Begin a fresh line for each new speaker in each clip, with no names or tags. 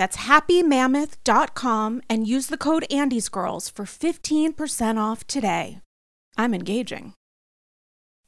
That's happymammoth.com and use the code AndysGirls for 15% off today. I'm engaging.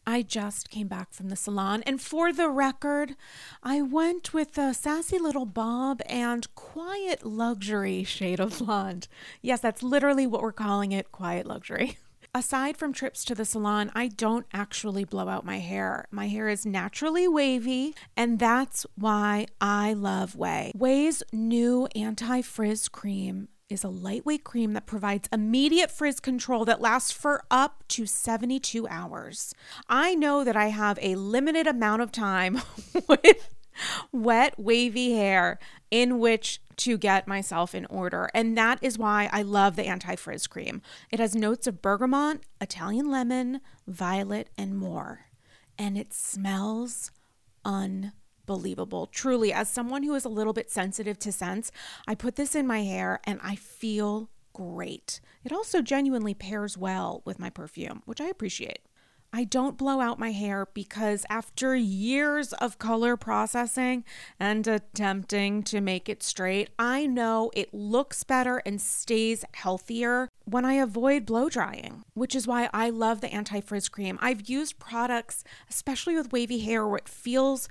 I just came back from the salon, and for the record, I went with a sassy little bob and quiet luxury shade of blonde. Yes, that's literally what we're calling it quiet luxury. aside from trips to the salon, I don't actually blow out my hair. My hair is naturally wavy, and that's why I love Ouai. Ouai's new anti frizz cream is a lightweight cream that provides immediate frizz control that lasts for up to 72 hours. I know that I have a limited amount of time with wet, wavy hair in which to get myself in order. And that is why I love the anti frizz cream. It has notes of bergamot, Italian lemon, violet, and more. And it smells unbelievable. Truly, as someone who is a little bit sensitive to scents, I put this in my hair and I feel great. It also genuinely pairs well with my perfume, which I appreciate. I don't blow out my hair because after years of color processing and attempting to make it straight, I know it looks better and stays healthier when I avoid blow drying, which is why I love the anti frizz cream. I've used products, especially with wavy hair, where it feels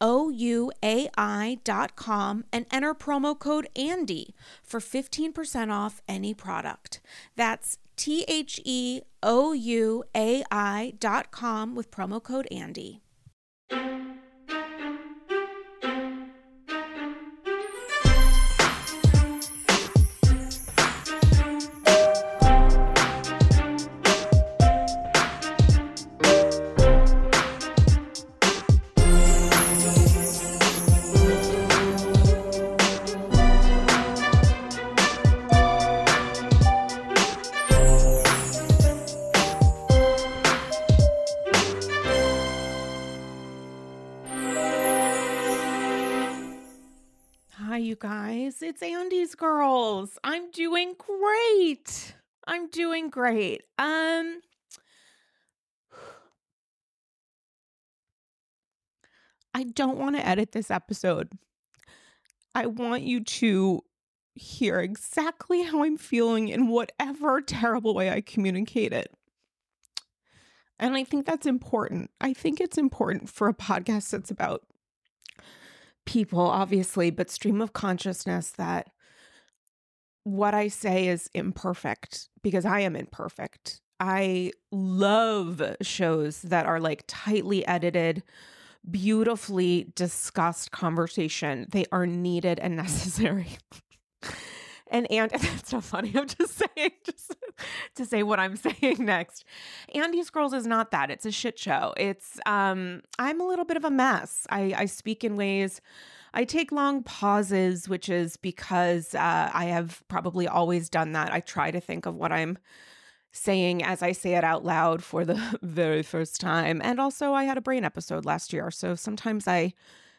ouai.com and enter promo code ANDY for 15% off any product. That's T H E O U A I.com with promo code ANDY. It's Andy's girls. I'm doing great. I'm doing great. Um, I don't want to edit this episode. I want you to hear exactly how I'm feeling in whatever terrible way I communicate it. And I think that's important. I think it's important for a podcast that's about people, obviously, but stream of consciousness that what I say is imperfect because I am imperfect. I love shows that are like tightly edited, beautifully discussed conversation. They are needed and necessary. And and that's not funny. I'm just saying just to say what I'm saying next. Andy's Girls is not that. It's a shit show. It's um I'm a little bit of a mess. I I speak in ways I take long pauses, which is because uh, I have probably always done that. I try to think of what I'm saying as I say it out loud for the very first time. And also, I had a brain episode last year. So sometimes I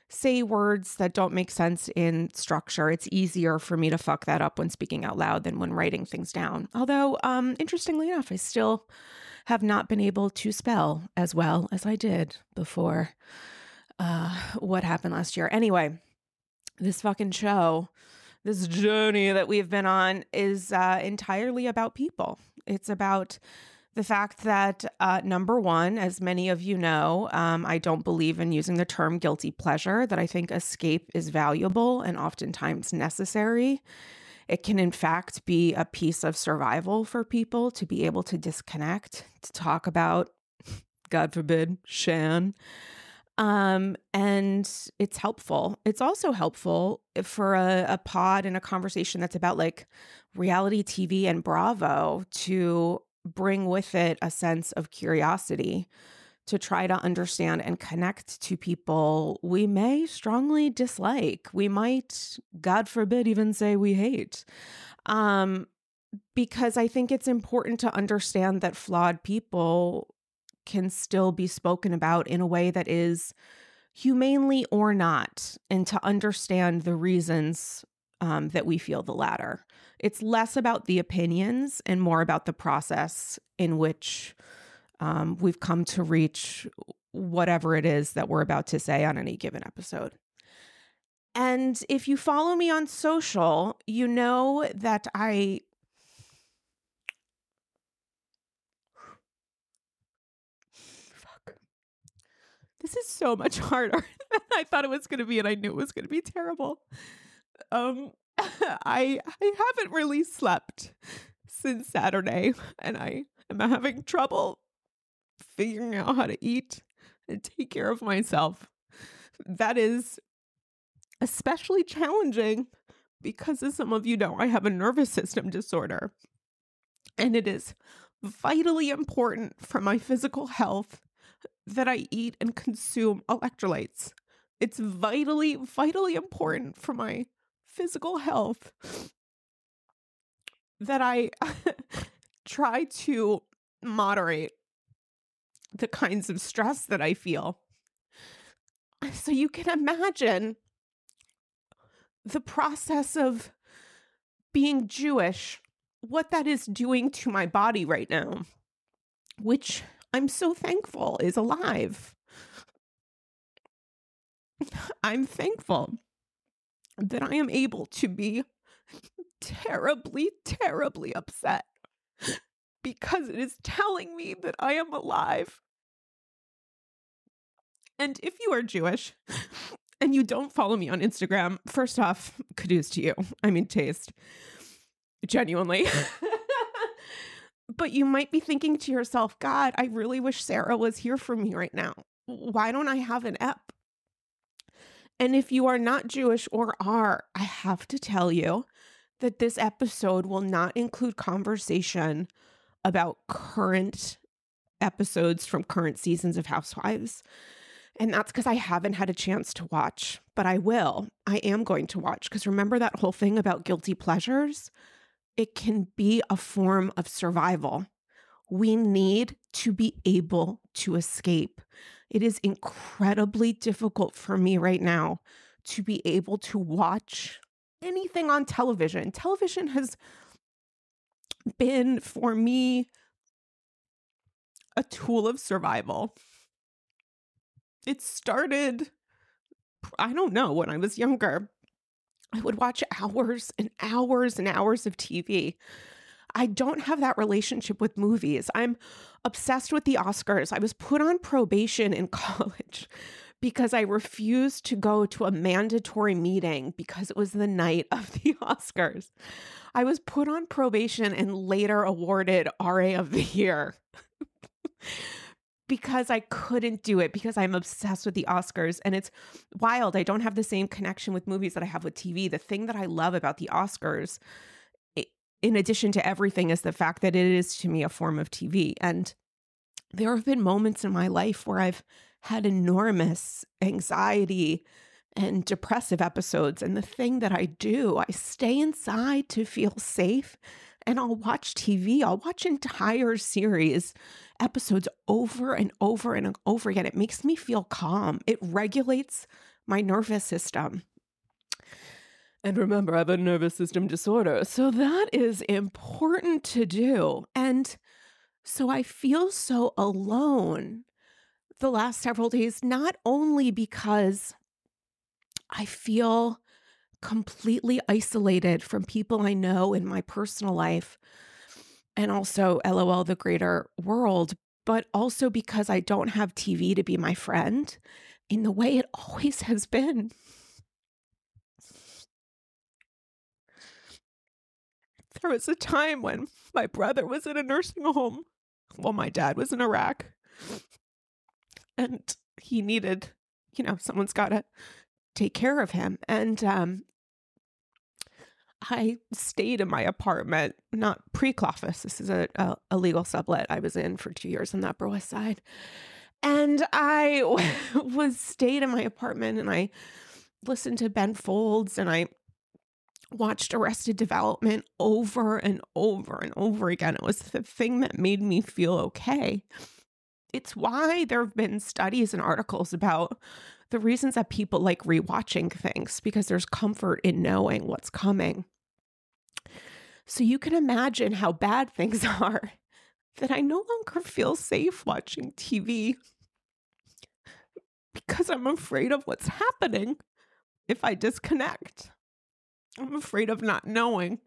say words that don't make sense in structure. It's easier for me to fuck that up when speaking out loud than when writing things down. Although, um, interestingly enough, I still have not been able to spell as well as I did before uh, what happened last year. Anyway, this fucking show, this journey that we've been on is uh, entirely about people. It's about the fact that, uh, number one, as many of you know, um, I don't believe in using the term guilty pleasure, that I think escape is valuable and oftentimes necessary. It can, in fact, be a piece of survival for people to be able to disconnect, to talk about, God forbid, Shan. Um, and it's helpful. It's also helpful for a, a pod and a conversation that's about like reality TV and Bravo to bring with it a sense of curiosity to try to understand and connect to people we may strongly dislike. We might, God forbid, even say we hate. Um, because I think it's important to understand that flawed people can still be spoken about in a way that is humanely or not, and to understand the reasons um, that we feel the latter. It's less about the opinions and more about the process in which um, we've come to reach whatever it is that we're about to say on any given episode. And if you follow me on social, you know that I. Fuck. This is so much harder than I thought it was going to be, and I knew it was going to be terrible. Um, I I haven't really slept since Saturday, and I am having trouble figuring out how to eat and take care of myself. That is especially challenging because, as some of you know, I have a nervous system disorder, and it is vitally important for my physical health that I eat and consume electrolytes. It's vitally, vitally important for my physical health that I try to moderate the kinds of stress that I feel. So you can imagine the process of being Jewish, what that is doing to my body right now, which I'm so thankful is alive. I'm thankful that I am able to be terribly, terribly upset because it is telling me that I am alive. And if you are Jewish and you don't follow me on Instagram, first off, kudos to you. I mean, taste. Genuinely. but you might be thinking to yourself, God, I really wish Sarah was here for me right now. Why don't I have an ep? And if you are not Jewish or are, I have to tell you that this episode will not include conversation about current episodes from current seasons of Housewives. And that's because I haven't had a chance to watch, but I will. I am going to watch because remember that whole thing about guilty pleasures? It can be a form of survival. We need to be able to escape. It is incredibly difficult for me right now to be able to watch anything on television. Television has been for me a tool of survival. It started, I don't know, when I was younger. I would watch hours and hours and hours of TV. I don't have that relationship with movies. I'm obsessed with the Oscars. I was put on probation in college because I refused to go to a mandatory meeting because it was the night of the Oscars. I was put on probation and later awarded RA of the Year. because I couldn't do it because I'm obsessed with the Oscars and it's wild. I don't have the same connection with movies that I have with TV. The thing that I love about the Oscars in addition to everything is the fact that it is to me a form of TV and there have been moments in my life where I've had enormous anxiety and depressive episodes. And the thing that I do, I stay inside to feel safe and I'll watch TV. I'll watch entire series, episodes over and over and over again. It makes me feel calm, it regulates my nervous system. And remember, I have a nervous system disorder. So that is important to do. And so I feel so alone the last several days, not only because I feel completely isolated from people I know in my personal life and also LOL, the greater world, but also because I don't have TV to be my friend in the way it always has been. There was a time when my brother was in a nursing home while my dad was in Iraq. And he needed, you know, someone's got to take care of him. And um, I stayed in my apartment, not pre Cloffice. This is a, a, a, legal sublet I was in for two years on the Upper West Side. And I was stayed in my apartment and I listened to Ben Folds and I watched Arrested Development over and over and over again. It was the thing that made me feel okay. It's why there have been studies and articles about the reasons that people like rewatching things because there's comfort in knowing what's coming. So you can imagine how bad things are that I no longer feel safe watching TV because I'm afraid of what's happening if I disconnect. I'm afraid of not knowing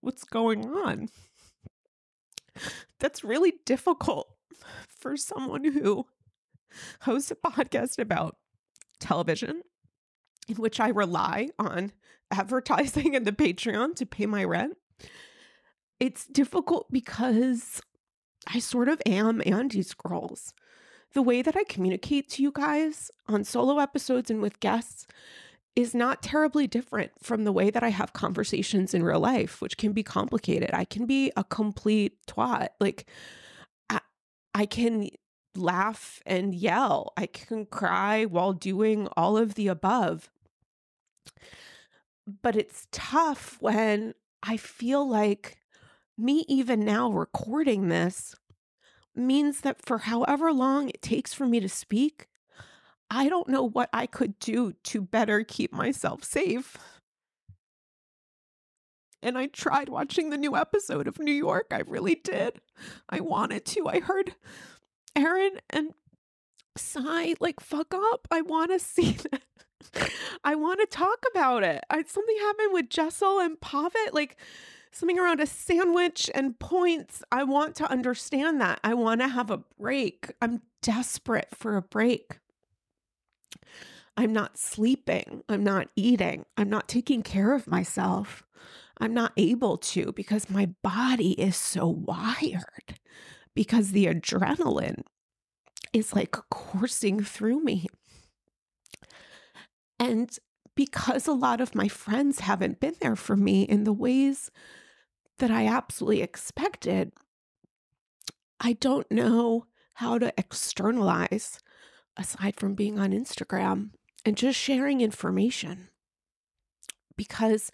what's going on. That's really difficult for someone who hosts a podcast about television, in which I rely on advertising and the Patreon to pay my rent. It's difficult because I sort of am anti scrolls. The way that I communicate to you guys on solo episodes and with guests is not terribly different from the way that I have conversations in real life, which can be complicated. I can be a complete twat. Like, I, I can laugh and yell, I can cry while doing all of the above. But it's tough when I feel like me, even now recording this, means that for however long it takes for me to speak, I don't know what I could do to better keep myself safe. And I tried watching the new episode of New York. I really did. I wanted to. I heard Erin and Sai like fuck up. I want to see that. I want to talk about it. I, something happened with Jessel and Pavit, like something around a sandwich and points. I want to understand that. I want to have a break. I'm desperate for a break. I'm not sleeping. I'm not eating. I'm not taking care of myself. I'm not able to because my body is so wired because the adrenaline is like coursing through me. And because a lot of my friends haven't been there for me in the ways that I absolutely expected, I don't know how to externalize aside from being on Instagram and just sharing information. Because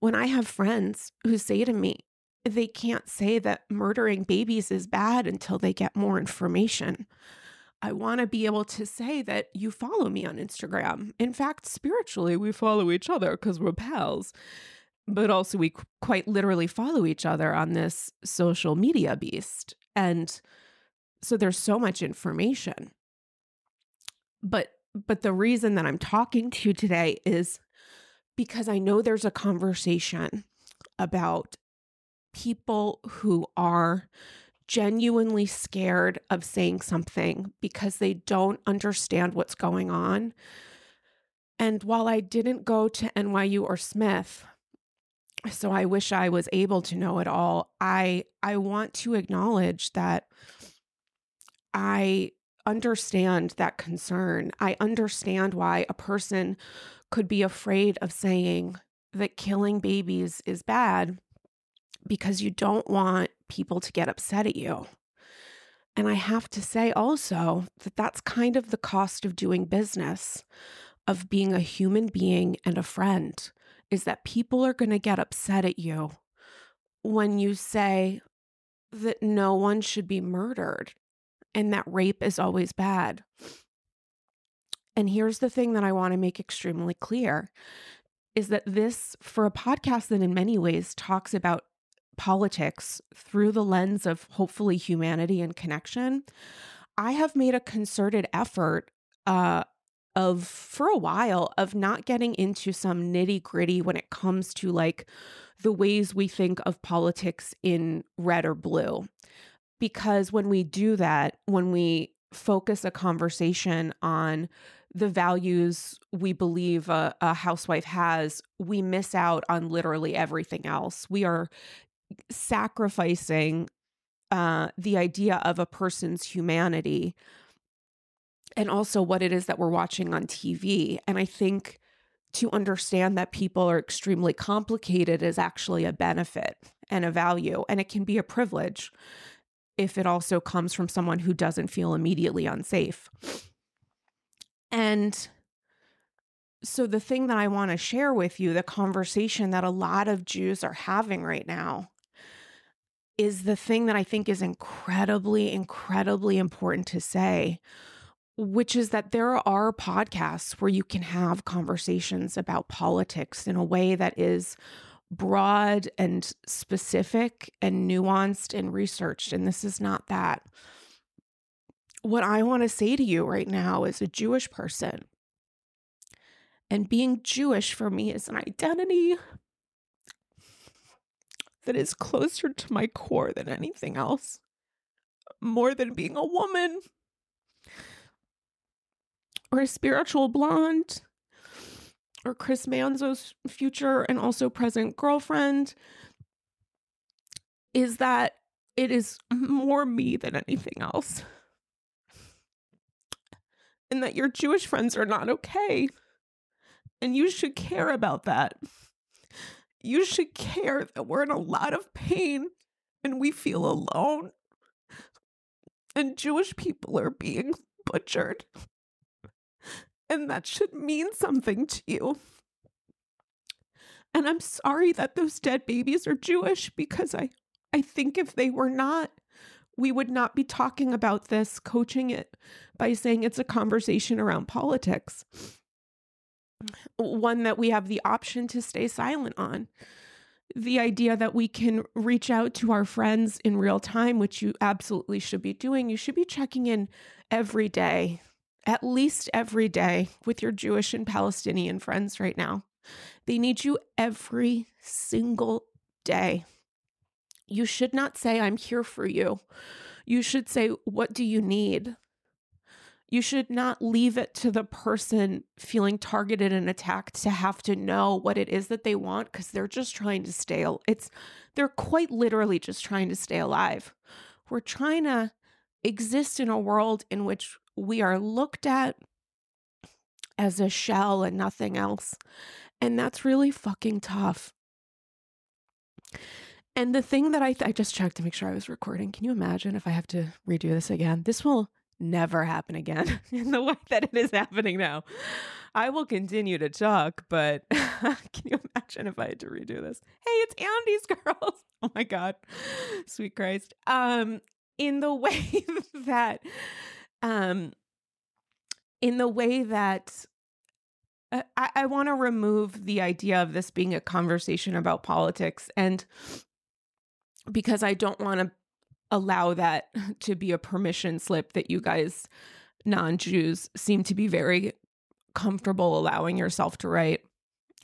when I have friends who say to me, they can't say that murdering babies is bad until they get more information. I want to be able to say that you follow me on Instagram. In fact, spiritually, we follow each other because we're pals. But also, we quite literally follow each other on this social media beast. And so there's so much information. But but the reason that I'm talking to you today is because I know there's a conversation about people who are genuinely scared of saying something because they don't understand what's going on. And while I didn't go to NYU or Smith, so I wish I was able to know it all, I I want to acknowledge that I understand that concern. I understand why a person could be afraid of saying that killing babies is bad because you don't want people to get upset at you. And I have to say also that that's kind of the cost of doing business, of being a human being and a friend, is that people are going to get upset at you when you say that no one should be murdered and that rape is always bad. And here's the thing that I want to make extremely clear is that this, for a podcast that in many ways talks about politics through the lens of hopefully humanity and connection, I have made a concerted effort uh, of for a while of not getting into some nitty gritty when it comes to like the ways we think of politics in red or blue. Because when we do that, when we focus a conversation on the values we believe a, a, housewife has, we miss out on literally everything else. We are sacrificing uh, the idea of a person's humanity and also what it is that we're watching on TV. And I think to understand that people are extremely complicated is actually a benefit and a value, and it can be a privilege if it also comes from someone who doesn't feel immediately unsafe. And so, the thing that I want to share with you, the conversation that a lot of Jews are having right now, is the thing that I think is incredibly, incredibly important to say, which is that there are podcasts where you can have conversations about politics in a way that is broad and specific and nuanced and researched. And this is not that. What I want to say to you right now as a Jewish person, and being Jewish for me is an identity that is closer to my core than anything else, more than being a woman or a spiritual blonde or Chris Manzo's future and also present girlfriend is that it is more me than anything else. And that your Jewish friends are not okay. And you should care about that you should care that we're in a lot of pain and we feel alone. And Jewish people are being butchered. And that should mean something to you. And I'm sorry that those dead babies are Jewish because I, I think if they were not, we would not be talking about this, coaching it by saying it's a conversation around politics one that we have the option to stay silent on. The idea that we can reach out to our friends in real time, which you absolutely should be doing. You should be checking in every day, at least every day, with your Jewish and Palestinian friends right now. They need you every single day. You should not say, I'm here for you. You should say, What do you need? You should not leave it to the person feeling targeted and attacked to have to know what it is that they want because they're just trying to stay it's they're quite literally just trying to stay alive. We're trying to exist in a world in which we are looked at as a shell and nothing else. And that's really fucking tough. And the thing that I, th- I just checked to make sure I was recording. Can you imagine if I have to redo this again? This will never happen again in the way that it is happening now. I will continue to talk, but can you imagine if I had to redo this? Hey, it's Andy's girls. Oh my god. Sweet Christ. Um in the way that um, in the way that uh, I, I want to remove the idea of this being a conversation about politics and because I don't want to allow that to be a permission slip that you guys non-Jews seem to be very comfortable allowing yourself to write.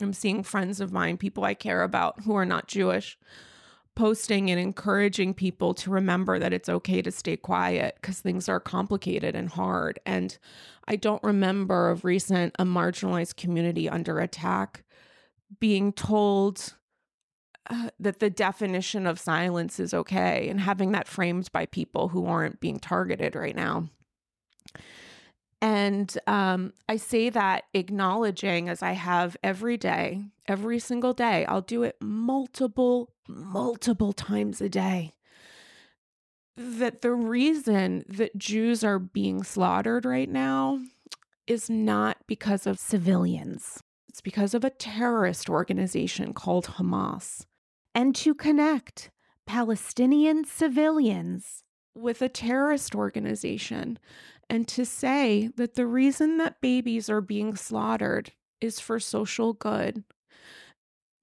I'm seeing friends of mine, people I care about who are not Jewish, posting and encouraging people to remember that it's okay to stay quiet because things are complicated and hard. And I don't remember of recent a marginalized community under attack being told uh, that the definition of silence is okay and having that framed by people who aren't being targeted right now. And um, I say that acknowledging as I have every day, every single day, I'll do it multiple, multiple times a day. That the reason that Jews are being slaughtered right now is not because of civilians, it's because of a terrorist organization called Hamas. And to connect Palestinian civilians with a terrorist organization and to say that the reason that babies are being slaughtered is for social good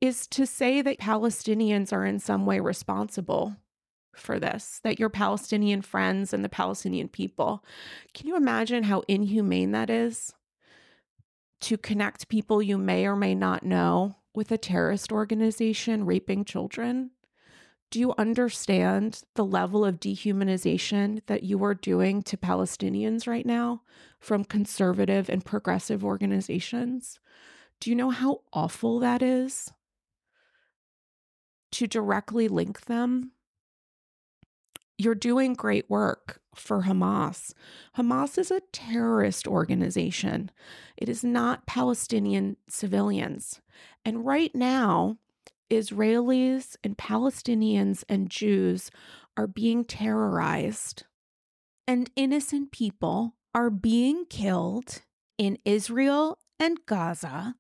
is to say that Palestinians are in some way responsible for this, that your Palestinian friends and the Palestinian people. Can you imagine how inhumane that is? To connect people you may or may not know with a terrorist organization raping children? Do you understand the level of dehumanization that you are doing to Palestinians right now from conservative and progressive organizations? Do you know how awful that is? To directly link them? You're doing great work for Hamas. Hamas is a terrorist organization. It is not Palestinian civilians. And right now, Israelis and Palestinians and Jews are being terrorized, and innocent people are being killed in Israel and Gaza,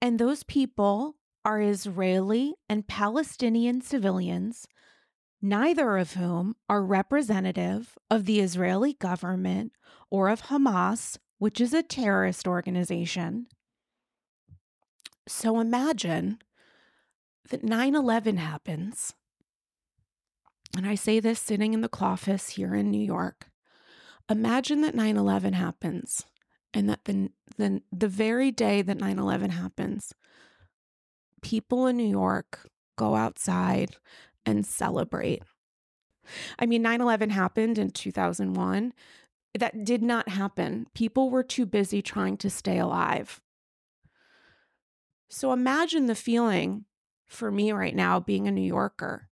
and those people are Israeli and Palestinian civilians, neither of whom are representative of the Israeli government or of Hamas, which is a terrorist organization. So imagine that 9 11 happens, and I say this sitting in the office here in New York. Imagine that 9 11 happens, and that the, the, the very day that 9 11 happens, people in New York go outside and celebrate. I mean, 9 11 happened in 2001. That did not happen. People were too busy trying to stay alive. So imagine the feeling for me right now, being a New Yorker,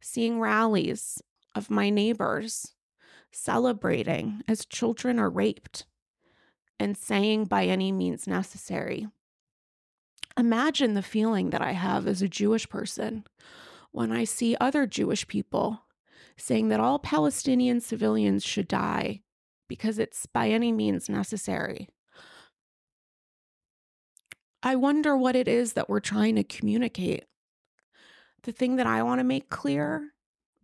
seeing rallies of my neighbors celebrating as children are raped and saying by any means necessary. Imagine the feeling that I have as a Jewish person when I see other Jewish people saying that all Palestinian civilians should die because it's by any means necessary. I wonder what it is that we're trying to communicate. The thing that I want to make clear,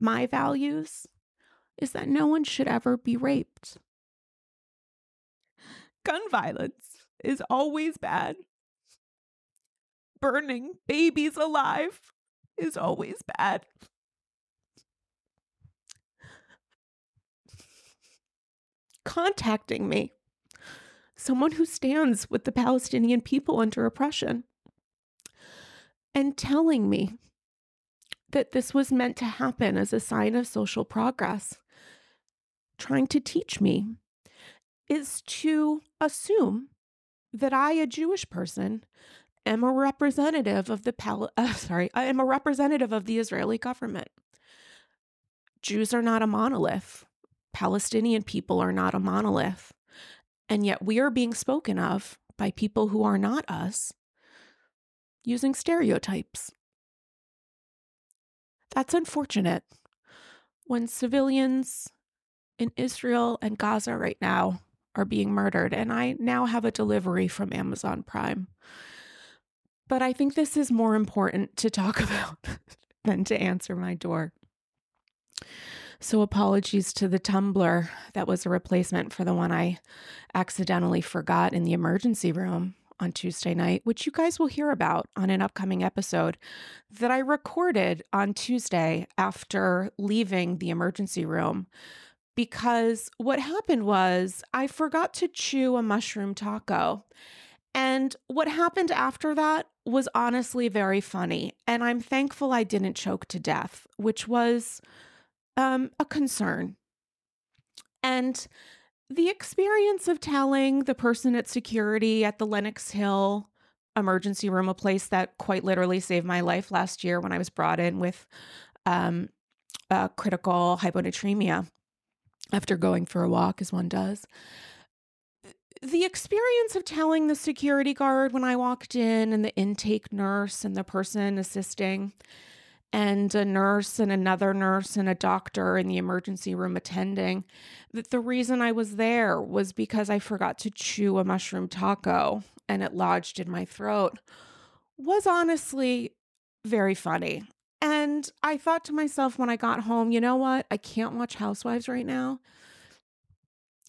my values, is that no one should ever be raped. Gun violence is always bad. Burning babies alive is always bad. Contacting me someone who stands with the Palestinian people under oppression, and telling me that this was meant to happen as a sign of social progress, trying to teach me, is to assume that I, a Jewish person, am a representative of the Pal- uh, sorry, I am a representative of the Israeli government. Jews are not a monolith. Palestinian people are not a monolith. And yet we are being spoken of by people who are not us using stereotypes. That's unfortunate. When civilians in Israel and Gaza right now are being murdered, and I now have a delivery from Amazon Prime. But I think this is more important to talk about than to answer my door. So, apologies to the tumbler that was a replacement for the one I accidentally forgot in the emergency room on Tuesday night, which you guys will hear about on an upcoming episode that I recorded on Tuesday after leaving the emergency room. Because what happened was I forgot to chew a mushroom taco. And what happened after that was honestly very funny. And I'm thankful I didn't choke to death, which was um, a concern. And the experience of telling the person at security at the Lenox Hill emergency room, a place that quite literally saved my life last year when I was brought in with um, critical hyponatremia after going for a walk, as one does. The experience of telling the security guard when I walked in and the intake nurse and the person assisting and a nurse and another nurse and a doctor in the emergency room attending that the reason I was there was because I forgot to chew a mushroom taco and it lodged in my throat was honestly very funny. And I thought to myself when I got home, you know what? I can't watch Housewives right now.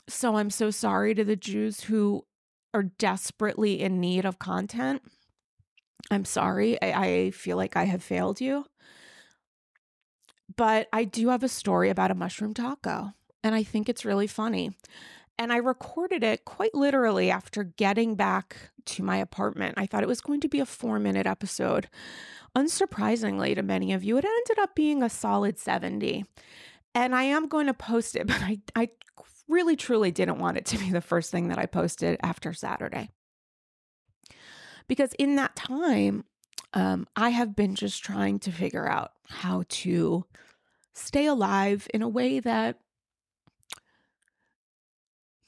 So I'm so sorry to the Jews who are desperately in need of content. I'm sorry. I, I feel like I have failed you. But I do have a story about a mushroom taco, and I think it's really funny. And I recorded it quite literally after getting back to my apartment. I thought it was going to be a four minute episode. Unsurprisingly to many of you, it ended up being a solid 70. And I am going to post it, but I, I really truly didn't want it to be the first thing that I posted after Saturday. Because in that time, um, I have been just trying to figure out how to stay alive in a way that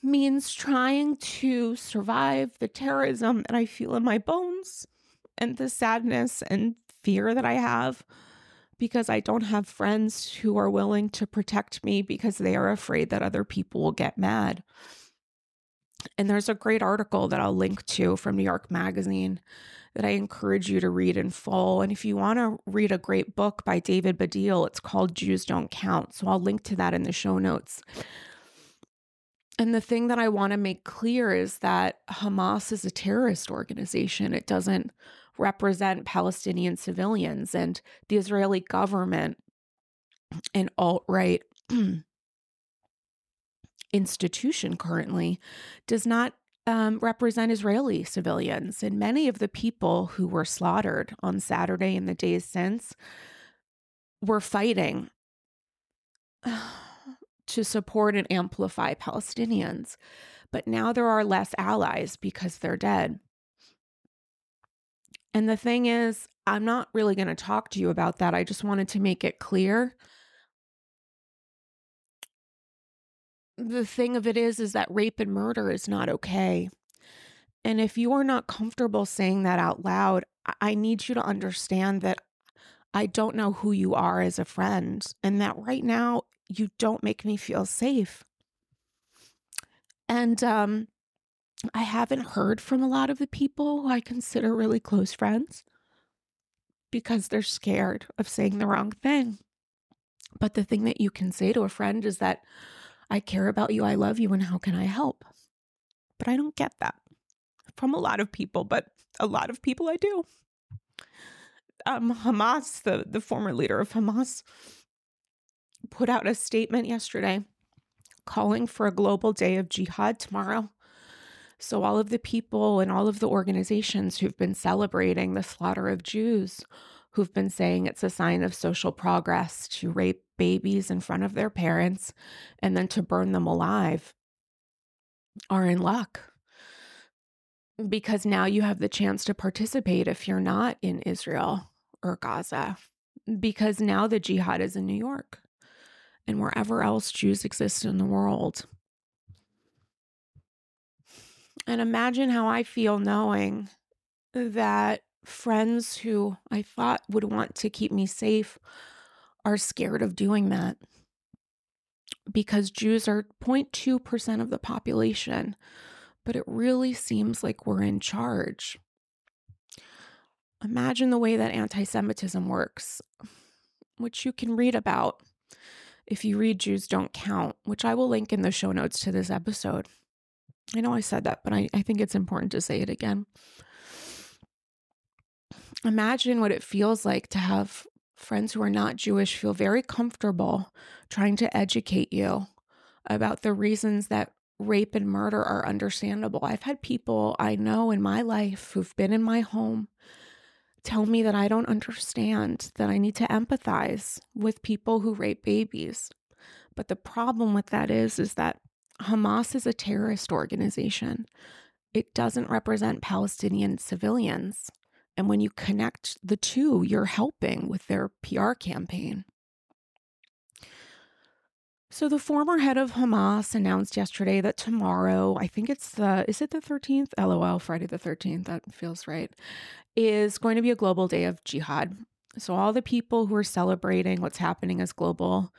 means trying to survive the terrorism that I feel in my bones and the sadness and fear that I have because I don't have friends who are willing to protect me because they are afraid that other people will get mad. And there's a great article that I'll link to from New York Magazine that I encourage you to read in full. And if you want to read a great book by David Baddiel, it's called Jews Don't Count. So I'll link to that in the show notes. And the thing that I want to make clear is that Hamas is a terrorist organization. It doesn't represent Palestinian civilians, and the Israeli government and alt right institution currently does not um, represent Israeli civilians. And many of the people who were slaughtered on Saturday and the days since were fighting to support and amplify Palestinians. But now there are less allies because they're dead. And the thing is, I'm not really going to talk to you about that. I just wanted to make it clear the thing of it is is that rape and murder is not okay. And if you are not comfortable saying that out loud, I need you to understand that I don't know who you are as a friend and that right now you don't make me feel safe. And um I haven't heard from a lot of the people who I consider really close friends because they're scared of saying the wrong thing. But the thing that you can say to a friend is that I care about you, I love you, and how can I help? But I don't get that from a lot of people, but a lot of people I do. Um, Hamas, the, the former leader of Hamas, put out a statement yesterday calling for a global day of jihad tomorrow. So, all of the people and all of the organizations who've been celebrating the slaughter of Jews, who've been saying it's a sign of social progress to rape babies in front of their parents and then to burn them alive are in luck because now you have the chance to participate if you're not in Israel or Gaza because now the jihad is in New York and wherever else Jews exist in the world. And imagine how I feel knowing that friends who I thought would want to keep me safe are scared of doing that because Jews are 0.2% of the population, but it really seems like we're in charge. Imagine the way that anti Semitism works, which you can read about. if you read Jews Don't Count, which I will link in the show notes to this episode. I know I said that, but I, I think it's important to say it again. Imagine what it feels like to have friends who are not Jewish feel very comfortable trying to educate you about the reasons that rape and murder are understandable. I've had people I know in my life who've been in my home tell me that I don't understand, that I need to empathize with people who rape babies. But the problem with that is is that Hamas is a terrorist organization. It doesn't represent Palestinian civilians. And when you connect the two, you're helping with their PR campaign. So the former head of Hamas announced yesterday that tomorrow, I think it's the is it the 13th? LOL, Friday the 13th, that feels right. Is going to be a global day of jihad. So all the people who are celebrating what's happening as global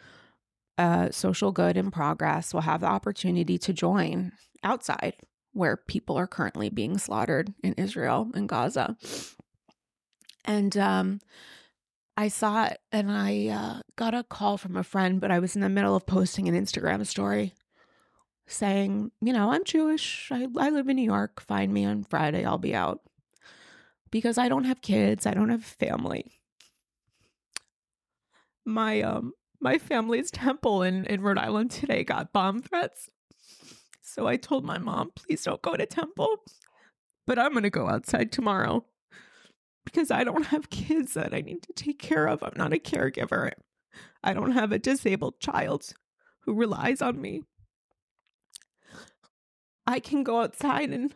uh, social good and progress will have the opportunity to join outside where people are currently being slaughtered in Israel and Gaza. And um, I saw it and I uh, got a call from a friend, but I was in the middle of posting an Instagram story saying, you know, I'm Jewish. I, I live in New York. Find me on Friday. I'll be out. Because I don't have kids. I don't have family. My um my family's temple in, in Rhode Island today got bomb threats. So I told my mom, please don't go to temple. But I'm gonna go outside tomorrow because I don't have kids that I need to take care of. I'm not a caregiver. I don't have a disabled child who relies on me. I can go outside and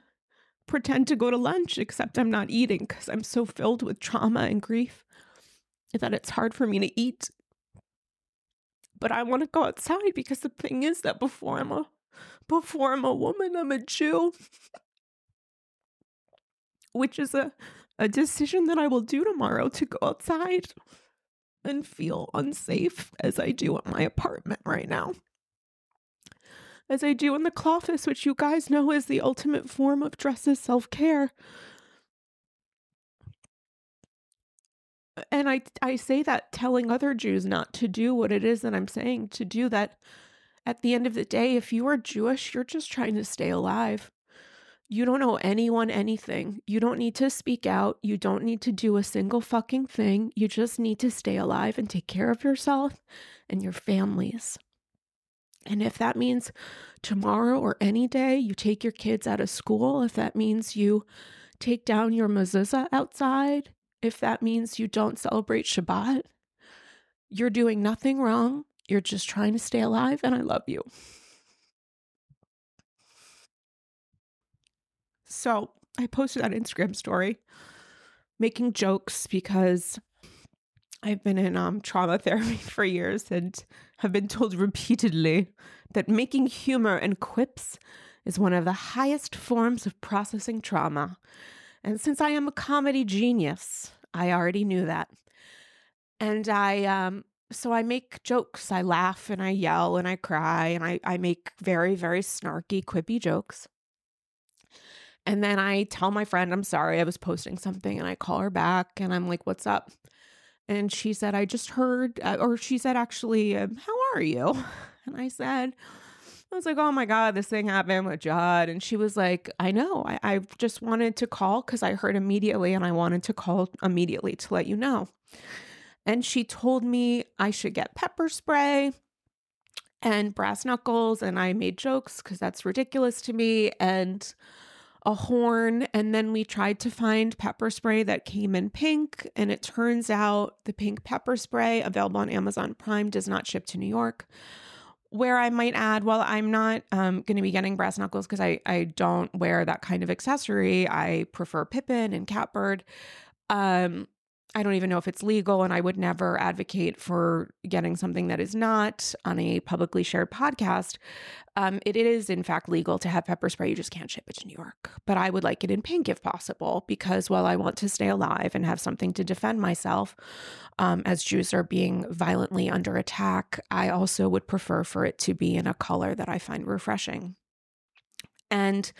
pretend to go to lunch, except I'm not eating because I'm so filled with trauma and grief that it's hard for me to eat. But I want to go outside because the thing is that before I'm a before I'm a woman, I'm a Jew. Which is a a decision that I will do tomorrow to go outside and feel unsafe as I do in my apartment right now. As I do in the cloffice, which you guys know is the ultimate form of dresses self care. And I, I say that telling other Jews not to do what it is that I'm saying to do that. At the end of the day, if you are Jewish, you're just trying to stay alive. You don't owe anyone anything. You don't need to speak out. You don't need to do a single fucking thing. You just need to stay alive and take care of yourself and your families. And if that means tomorrow or any day you take your kids out of school, if that means you take down your mezuzah outside, if that means you don't celebrate Shabbat, you're doing nothing wrong. You're just trying to stay alive, and I love you. So I posted that Instagram story making jokes because I've been in um, trauma therapy for years and have been told repeatedly that making humor and quips is one of the highest forms of processing trauma. And since I am a comedy genius, I already knew that. And I, um, so I make jokes. I laugh and I yell and I cry and I, I make very, very snarky, quippy jokes. And then I tell my friend, I'm sorry, I was posting something, and I call her back and I'm like, what's up? And she said, I just heard, uh, or she said, actually, uh, how are you? And I said, I was like, oh my God, this thing happened with Judd. And she was like, I know. I, I just wanted to call because I heard immediately and I wanted to call immediately to let you know. And she told me I should get pepper spray and brass knuckles. And I made jokes because that's ridiculous to me. And a horn, and then we tried to find pepper spray that came in pink. And it turns out the pink pepper spray available on Amazon Prime does not ship to New York. Where I might add, while I'm not um, going to be getting brass knuckles because I, I don't wear that kind of accessory, I prefer Pippin and Catbird. Um, I don't even know if it's legal, and I would never advocate for getting something that is not on a publicly shared podcast. Um, it is, in fact, legal to have pepper spray. You just can't ship it to New York. But I would like it in pink if possible, because while I want to stay alive and have something to defend myself um, as Jews are being violently under attack, I also would prefer for it to be in a color that I find refreshing. And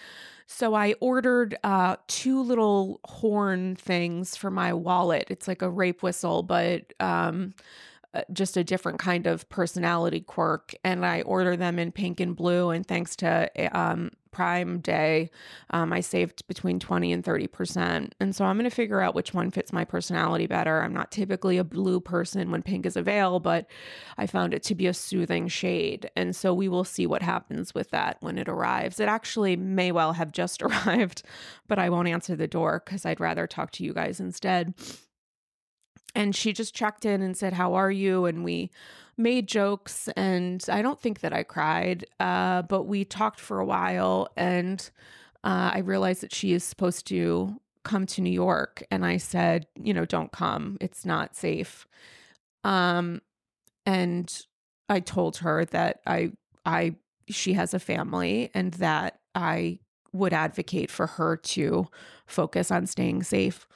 so I ordered uh, two little horn things for my wallet. It's like a rape whistle, but um, uh, just a different kind of personality quirk and i order them in pink and blue and thanks to um, prime day um, i saved between 20 and 30 percent. And so i'm going to figure out which one fits my personality better. I'm not typically a blue person when pink is a veil but i found it to be a soothing shade. And so we will see what happens with that when it arrives. It actually may well have just arrived but i won't answer the door because i'd rather talk to you guys instead. And she just checked in and said how are you? And we made jokes and i don't think that i cried uh, but we talked for a while and uh, i realized that she is supposed to come to new york and i said you know don't come. It's not safe. Um, and i told her that i i she has a family and that i would advocate for her to focus on staying safe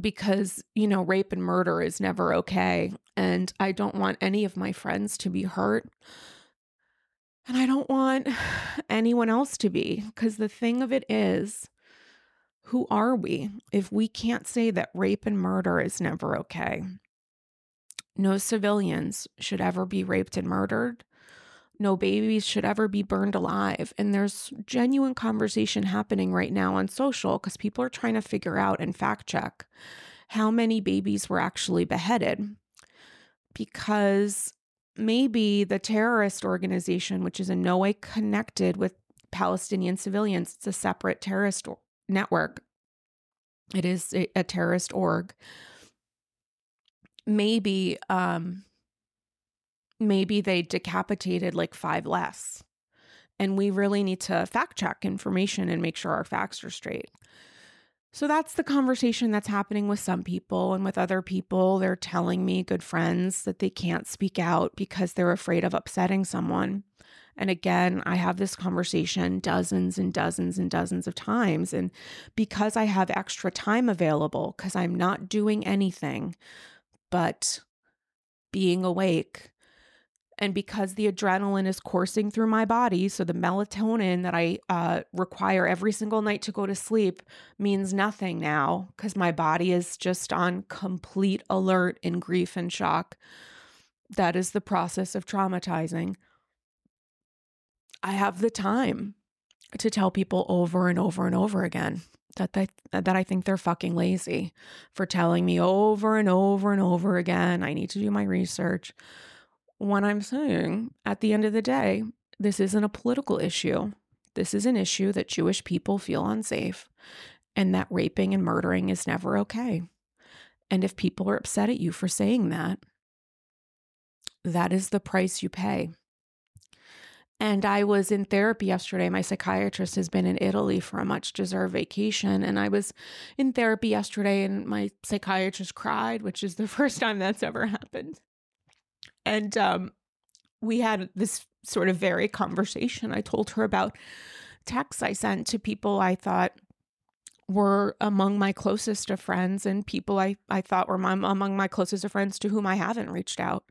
because, you know, rape and murder is never okay. And I don't want any of my friends to be hurt. And I don't want anyone else to be. Because the thing of it is, who are we if we can't say that rape and murder is never okay? No civilians should ever be raped and murdered no babies should ever be burned alive. And there's genuine conversation happening right now on social because people are trying to figure out and fact check how many babies were actually beheaded. Because maybe the terrorist organization, which is in no way connected with Palestinian civilians, it's a separate terrorist network. It is a, terrorist org. Maybe um, maybe they decapitated like five less. And we really need to fact check information and make sure our facts are straight. So that's the conversation that's happening with some people. And with other people, they're telling me, good friends, that they can't speak out because they're afraid of upsetting someone. And again, I have this conversation dozens and dozens and dozens of times. And because I have extra time available, because I'm not doing anything but being awake and because the adrenaline is coursing through my body, so the melatonin that I uh, require every single night to go to sleep means nothing now because my body is just on complete alert in grief and shock. That is the process of traumatizing. I have the time to tell people over and over and over again that they, that I think they're fucking lazy for telling me over and over and over again I need to do my research when I'm saying at the end of the day, this isn't a political issue. This is an issue that Jewish people feel unsafe and that raping and murdering is never okay. And if people are upset at you for saying that, that is the price you pay. And I was in therapy yesterday. My psychiatrist has been in Italy for a much deserved vacation. And I was in therapy yesterday, and my psychiatrist cried, which is the first time that's ever happened. And um, we had this sort of very conversation. I told her about texts I sent to people I thought were among my closest of friends and people I, I thought were my, among my closest of friends to whom I haven't reached out,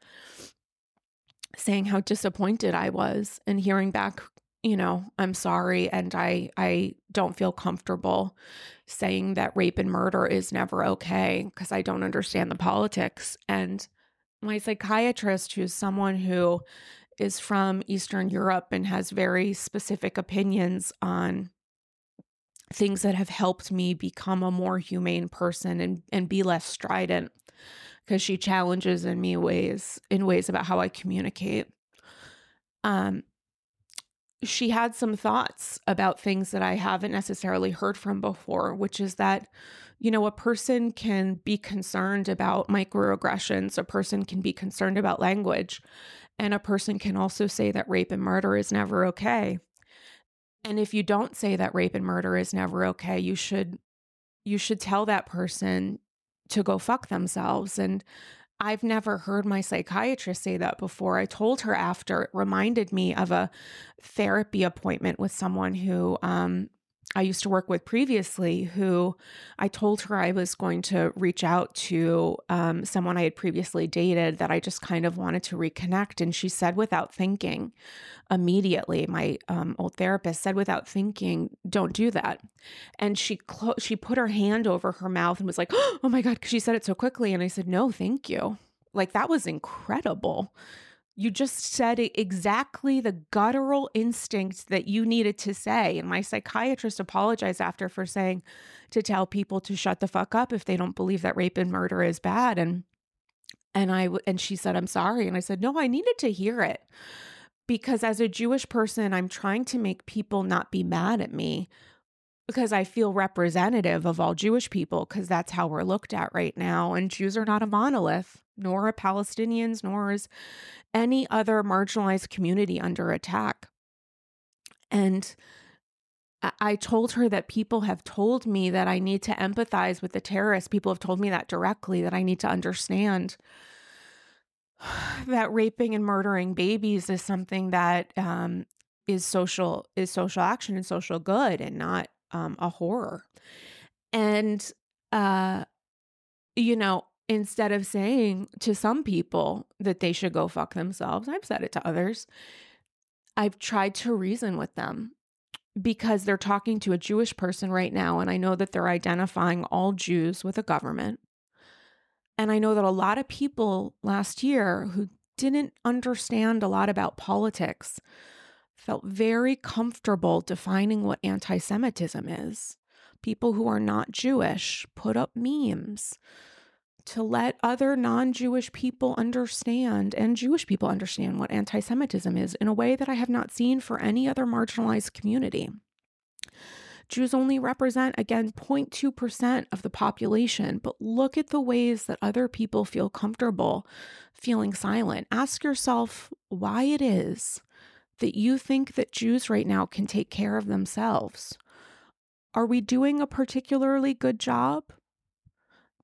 saying how disappointed I was and hearing back, you know, I'm sorry and I I don't feel comfortable saying that rape and murder is never okay because I don't understand the politics. And my psychiatrist, who's someone who is from Eastern Europe and has very specific opinions on things that have helped me become a more humane person and, and be less strident because she challenges in me ways in ways about how I communicate. Um, she had some thoughts about things that I haven't necessarily heard from before, which is that you know, a person can be concerned about microaggressions, a person can be concerned about language, and a person can also say that rape and murder is never okay. And if you don't say that rape and murder is never okay, you should you should tell that person to go fuck themselves and I've never heard my psychiatrist say that before. I told her after it reminded me of a therapy appointment with someone who um, I used to work with previously, who I told her I was going to reach out to um, someone I had previously dated that I just kind of wanted to reconnect. And she said, without thinking, immediately, my um, old therapist said, without thinking, don't do that. And she clo- she put her hand over her mouth and was like, oh my God, because she said it so quickly. And I said, no, thank you. Like that was incredible. You just said exactly the guttural instinct that you needed to say. And my psychiatrist apologized after for saying to tell people to shut the fuck up if they don't believe that rape and murder is bad. And and I and she said, I'm sorry. And I said, No, I needed to hear it. Because as a Jewish person, I'm trying to make people not be mad at me because I feel representative of all Jewish people, because that's how we're looked at right now. And Jews are not a monolith, nor are Palestinians, nor is any other marginalized community under attack. And I told her that people have told me that I need to empathize with the terrorists. People have told me that directly, that I need to understand that raping and murdering babies is something that um, is social is social action and social good and not um, a horror. And, uh, you know, instead of saying to some people that they should go fuck themselves, I've said it to others. I've tried to reason with them because they're talking to a Jewish person right now. And I know that they're identifying all Jews with a government. And I know that a lot of people last year who didn't understand a lot about politics felt very comfortable defining what anti Semitism is. People who are not Jewish put up memes to let other non Jewish people understand and Jewish people understand what anti Semitism is in a way that I have not seen for any other marginalized community. Jews only represent, again, 0.2% of the population, but look at the ways that other people feel comfortable feeling silent. Ask yourself why it is that you think that Jews right now can take care of themselves. Are we doing a particularly good job?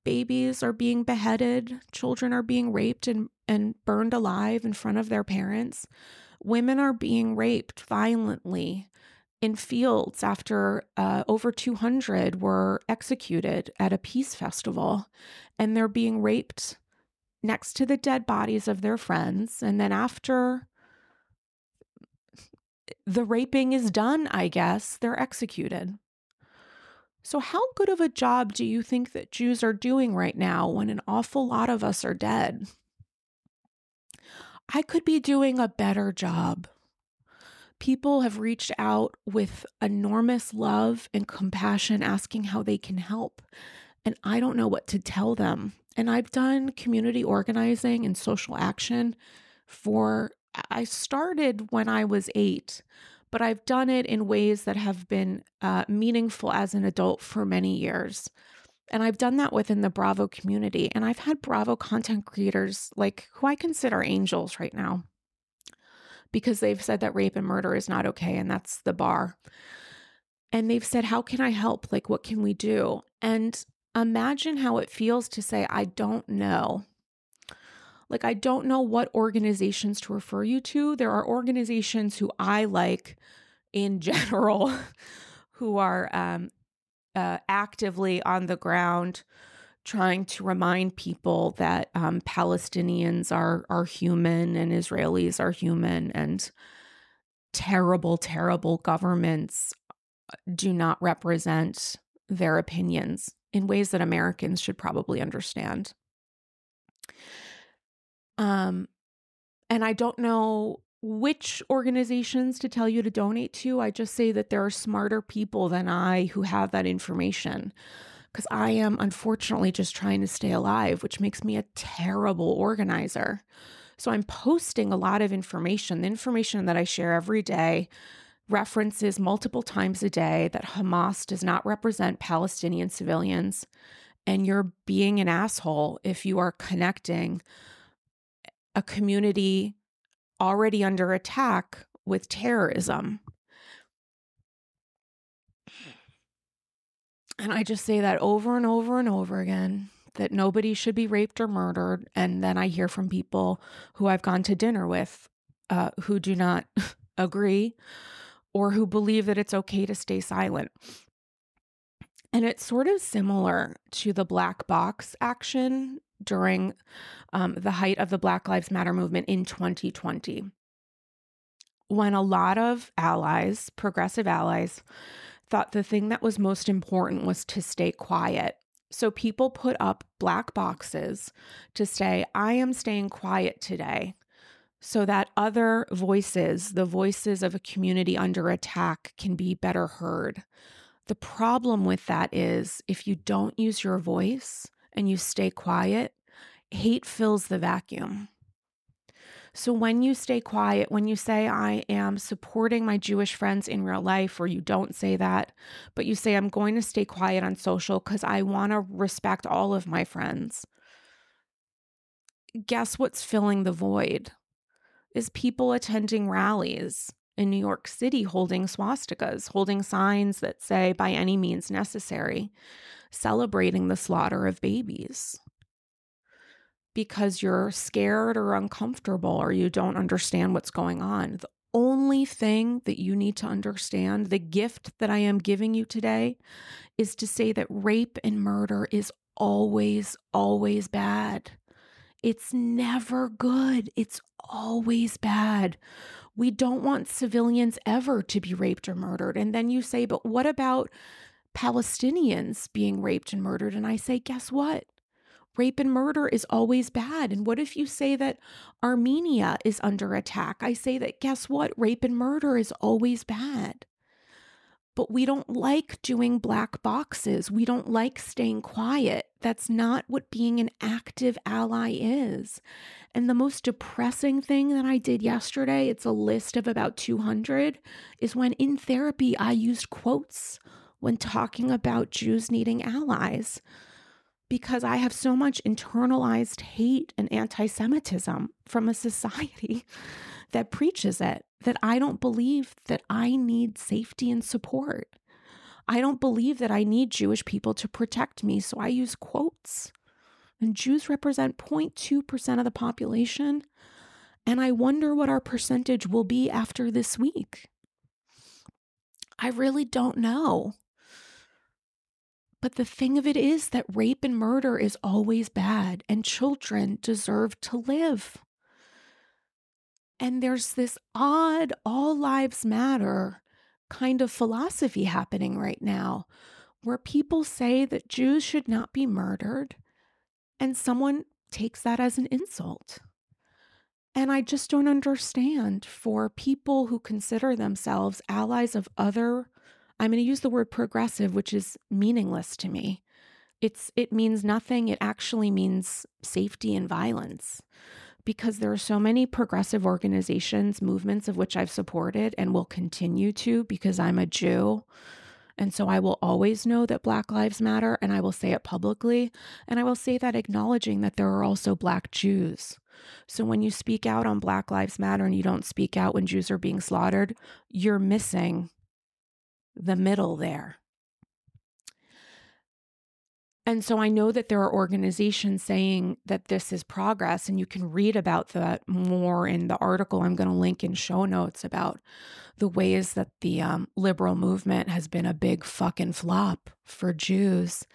Babies are being beheaded, children are being raped and, and burned alive in front of their parents. Women are being raped violently in fields after uh, over 200 were executed at a peace festival, and they're being raped next to the dead bodies of their friends. And then after the raping is done, I guess, they're executed. So, how good of a job do you think that Jews are doing right now when an awful lot of us are dead? I could be doing a better job. People have reached out with enormous love and compassion, asking how they can help. And I don't know what to tell them. And I've done community organizing and social action for I started when I was eight, but I've done it in ways that have been uh, meaningful as an adult for many years. And I've done that within the Bravo community. And I've had Bravo content creators, like who I consider angels right now, because they've said that rape and murder is not okay. And that's the bar. And they've said, How can I help? Like, what can we do? And imagine how it feels to say, I don't know. Like, I don't know what organizations to refer you to. There are organizations who I like in general who are um, uh, actively on the ground trying to remind people that um, Palestinians are are human and Israelis are human and terrible terrible governments uh, do not represent their opinions in ways that Americans should probably understand. Um, and I don't know which organizations to tell you to donate to. I just say that there are smarter people than I who have that information because I am unfortunately just trying to stay alive, which makes me a terrible organizer. So I'm posting a lot of information. The information that I share every day references multiple times a day that Hamas does not represent Palestinian civilians. And you're being an asshole if you are connecting a community already under attack with terrorism. And I just say that over and over and over again that nobody should be raped or murdered. And then I hear from people who I've gone to dinner with uh, who do not agree or who believe that it's okay to stay silent. And it's sort of similar to the black box action during um, the height of the Black Lives Matter movement in 2020, when a lot of allies, progressive allies, thought the thing that was most important was to stay quiet So people put up black boxes to say, I am staying quiet today so that other voices, the voices of a community under attack, can be better heard. The problem with that is if you don't use your voice and you stay quiet, hate fills the vacuum. So when you stay quiet, when you say, I am supporting my Jewish friends in real life, or you don't say that, but you say, I'm going to stay quiet on social because I want to respect all of my friends, guess what's filling the void? Is people attending rallies in New York City holding swastikas, holding signs that say, by any means necessary, celebrating the slaughter of babies because you're scared or uncomfortable or you don't understand what's going on. The only thing that you need to understand, the gift that I am giving you today, is to say that rape and murder is always, always bad. It's never good. It's always bad. We don't want civilians ever to be raped or murdered. And then you say, but what about Palestinians being raped and murdered? And I say, guess what? rape and murder is always bad. And what if you say that Armenia is under attack? I say that guess what? Rape and murder is always bad. But we don't like doing black boxes. We don't like staying quiet. That's not what being an active ally is. And the most depressing thing that I did yesterday, it's a list of about 200, is when in therapy I used quotes when talking about Jews needing allies because I have so much internalized hate and anti Semitism from a society that preaches it that I don't believe that I need safety and support. I don't believe that I need Jewish people to protect me, so I use quotes. And Jews represent 0.2% of the population. And I wonder what our percentage will be after this week. I really don't know. But the thing of it is that rape and murder is always bad, and children deserve to live. And there's this odd, all lives matter kind of philosophy happening right now where people say that Jews should not be murdered, and someone takes that as an insult. And I just don't understand for people who consider themselves allies of other I'm going to use the word progressive, which is meaningless to me. It's it means nothing. It actually means safety and violence. Because there are so many progressive organizations, movements of which I've supported and will continue to because I'm a Jew. And so I will always know that Black Lives Matter and I will say it publicly. And I will say that acknowledging that there are also Black Jews. So when you speak out on Black Lives Matter and you don't speak out when Jews are being slaughtered, you're missing the middle there. And so I know that there are organizations saying that this is progress, and you can read about that more in the article I'm going to link in show notes about the ways that the um, liberal movement has been a big fucking flop for Jews,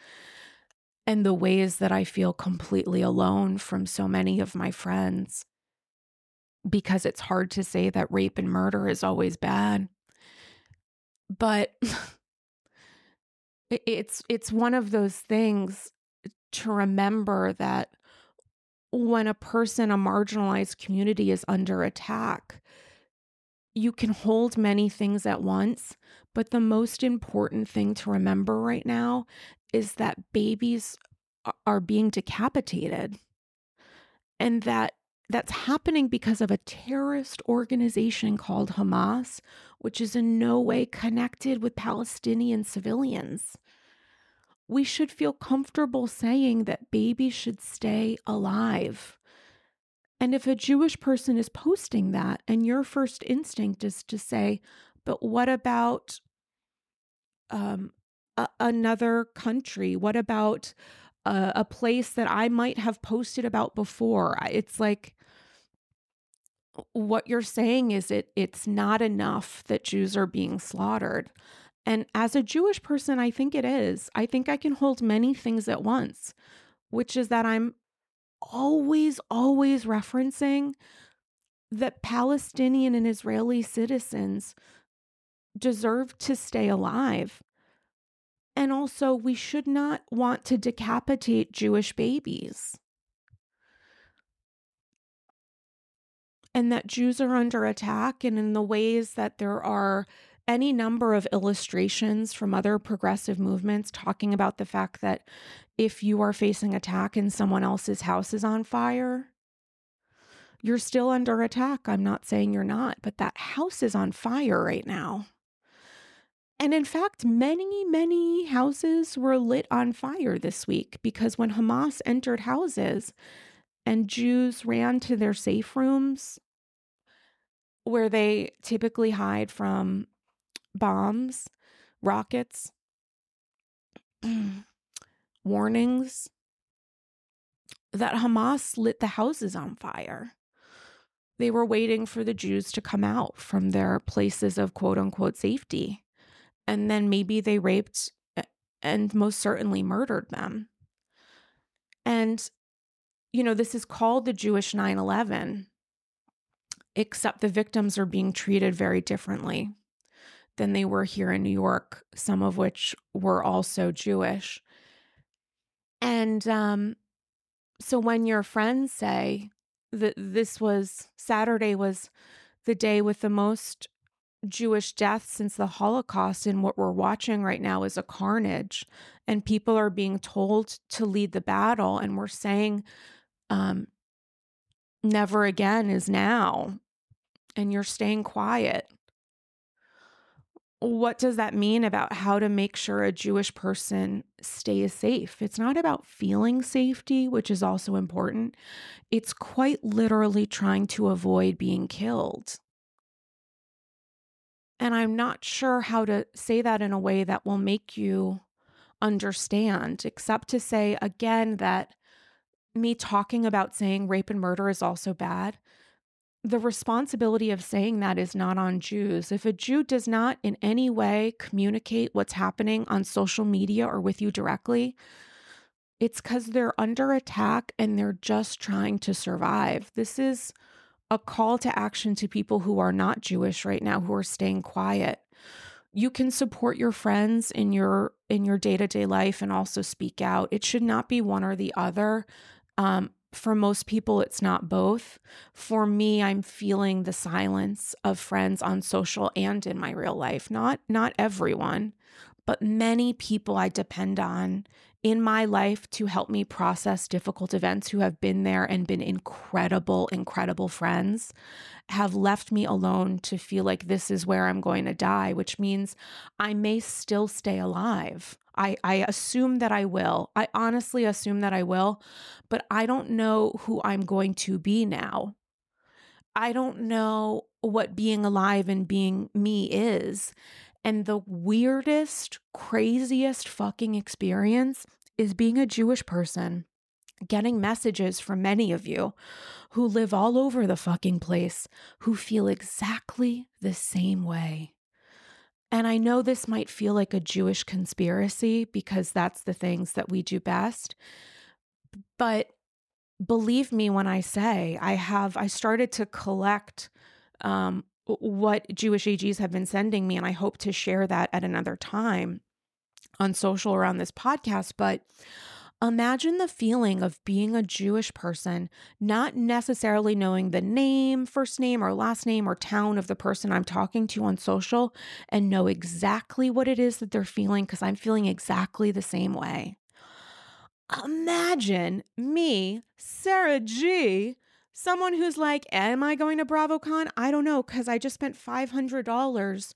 and the ways that I feel completely alone from so many of my friends because it's hard to say that rape and murder is always bad but it's it's one of those things to remember that when a person a marginalized community is under attack you can hold many things at once but the most important thing to remember right now is that babies are being decapitated and that that's happening because of a terrorist organization called Hamas, which is in no way connected with Palestinian civilians. We should feel comfortable saying that babies should stay alive. And if a Jewish person is posting that, and your first instinct is to say, but what about um, a- another country? What about a, a place that I might have posted about before? It's like, what you're saying is it it's not enough that Jews are being slaughtered. And as a Jewish person, I think it is. I think I can hold many things at once, which is that I'm always, always referencing that Palestinian and Israeli citizens deserve to stay alive. And also, we should not want to decapitate Jewish babies. And that Jews are under attack, and in the ways that there are any number of illustrations from other progressive movements talking about the fact that if you are facing attack and someone else's house is on fire, you're still under attack. I'm not saying you're not, but that house is on fire right now. And in fact, many, many houses were lit on fire this week because when Hamas entered houses and Jews ran to their safe rooms where they typically hide from bombs, rockets, warnings that Hamas lit the houses on fire. They were waiting for the Jews to come out from their places of quote unquote safety. And then maybe they raped and most certainly murdered them. And, you know, this is called the Jewish 9 11, except the victims are being treated very differently than they were here in New York, some of which were also Jewish. And um, so when your friends say that this was Saturday was the day with the most Jewish deaths since the Holocaust, and what we're watching right now is a carnage, and people are being told to lead the battle, and we're saying, um, never again is now, and you're staying quiet what does that mean about how to make sure a Jewish person stays safe? It's not about feeling safety, which is also important. It's quite literally trying to avoid being killed. And I'm not sure how to say that in a way that will make you understand, except to say again that me talking about saying rape and murder is also bad the responsibility of saying that is not on Jews. If a Jew does not in any way communicate what's happening on social media or with you directly, it's because they're under attack and they're just trying to survive. This is a call to action to people who are not Jewish right now, who are staying quiet. You can support your friends in your in your day-to-day life and also speak out. It should not be one or the other. Um, for most people, it's not both. For me, I'm feeling the silence of friends on social and in my real life. Not not everyone, but many people I depend on in my life to help me process difficult events who have been there and been incredible, incredible friends have left me alone to feel like this is where I'm going to die, which means I may still stay alive. I, I assume that I will. I honestly assume that I will, but I don't know who I'm going to be now. I don't know what being alive and being me is. And the weirdest, craziest fucking experience is being a Jewish person, getting messages from many of you who live all over the fucking place who feel exactly the same way. And I know this might feel like a Jewish conspiracy because that's the things that we do best. But believe me when I say I have, I started to collect um, what Jewish AGs have been sending me, and I hope to share that at another time on social or on this podcast. But Imagine the feeling of being a Jewish person, not necessarily knowing the name, first name, or last name, or town of the person I'm talking to on social, and know exactly what it is that they're feeling because I'm feeling exactly the same way. Imagine me, Sarah G, someone who's like, Am I going to BravoCon? I don't know because I just spent $500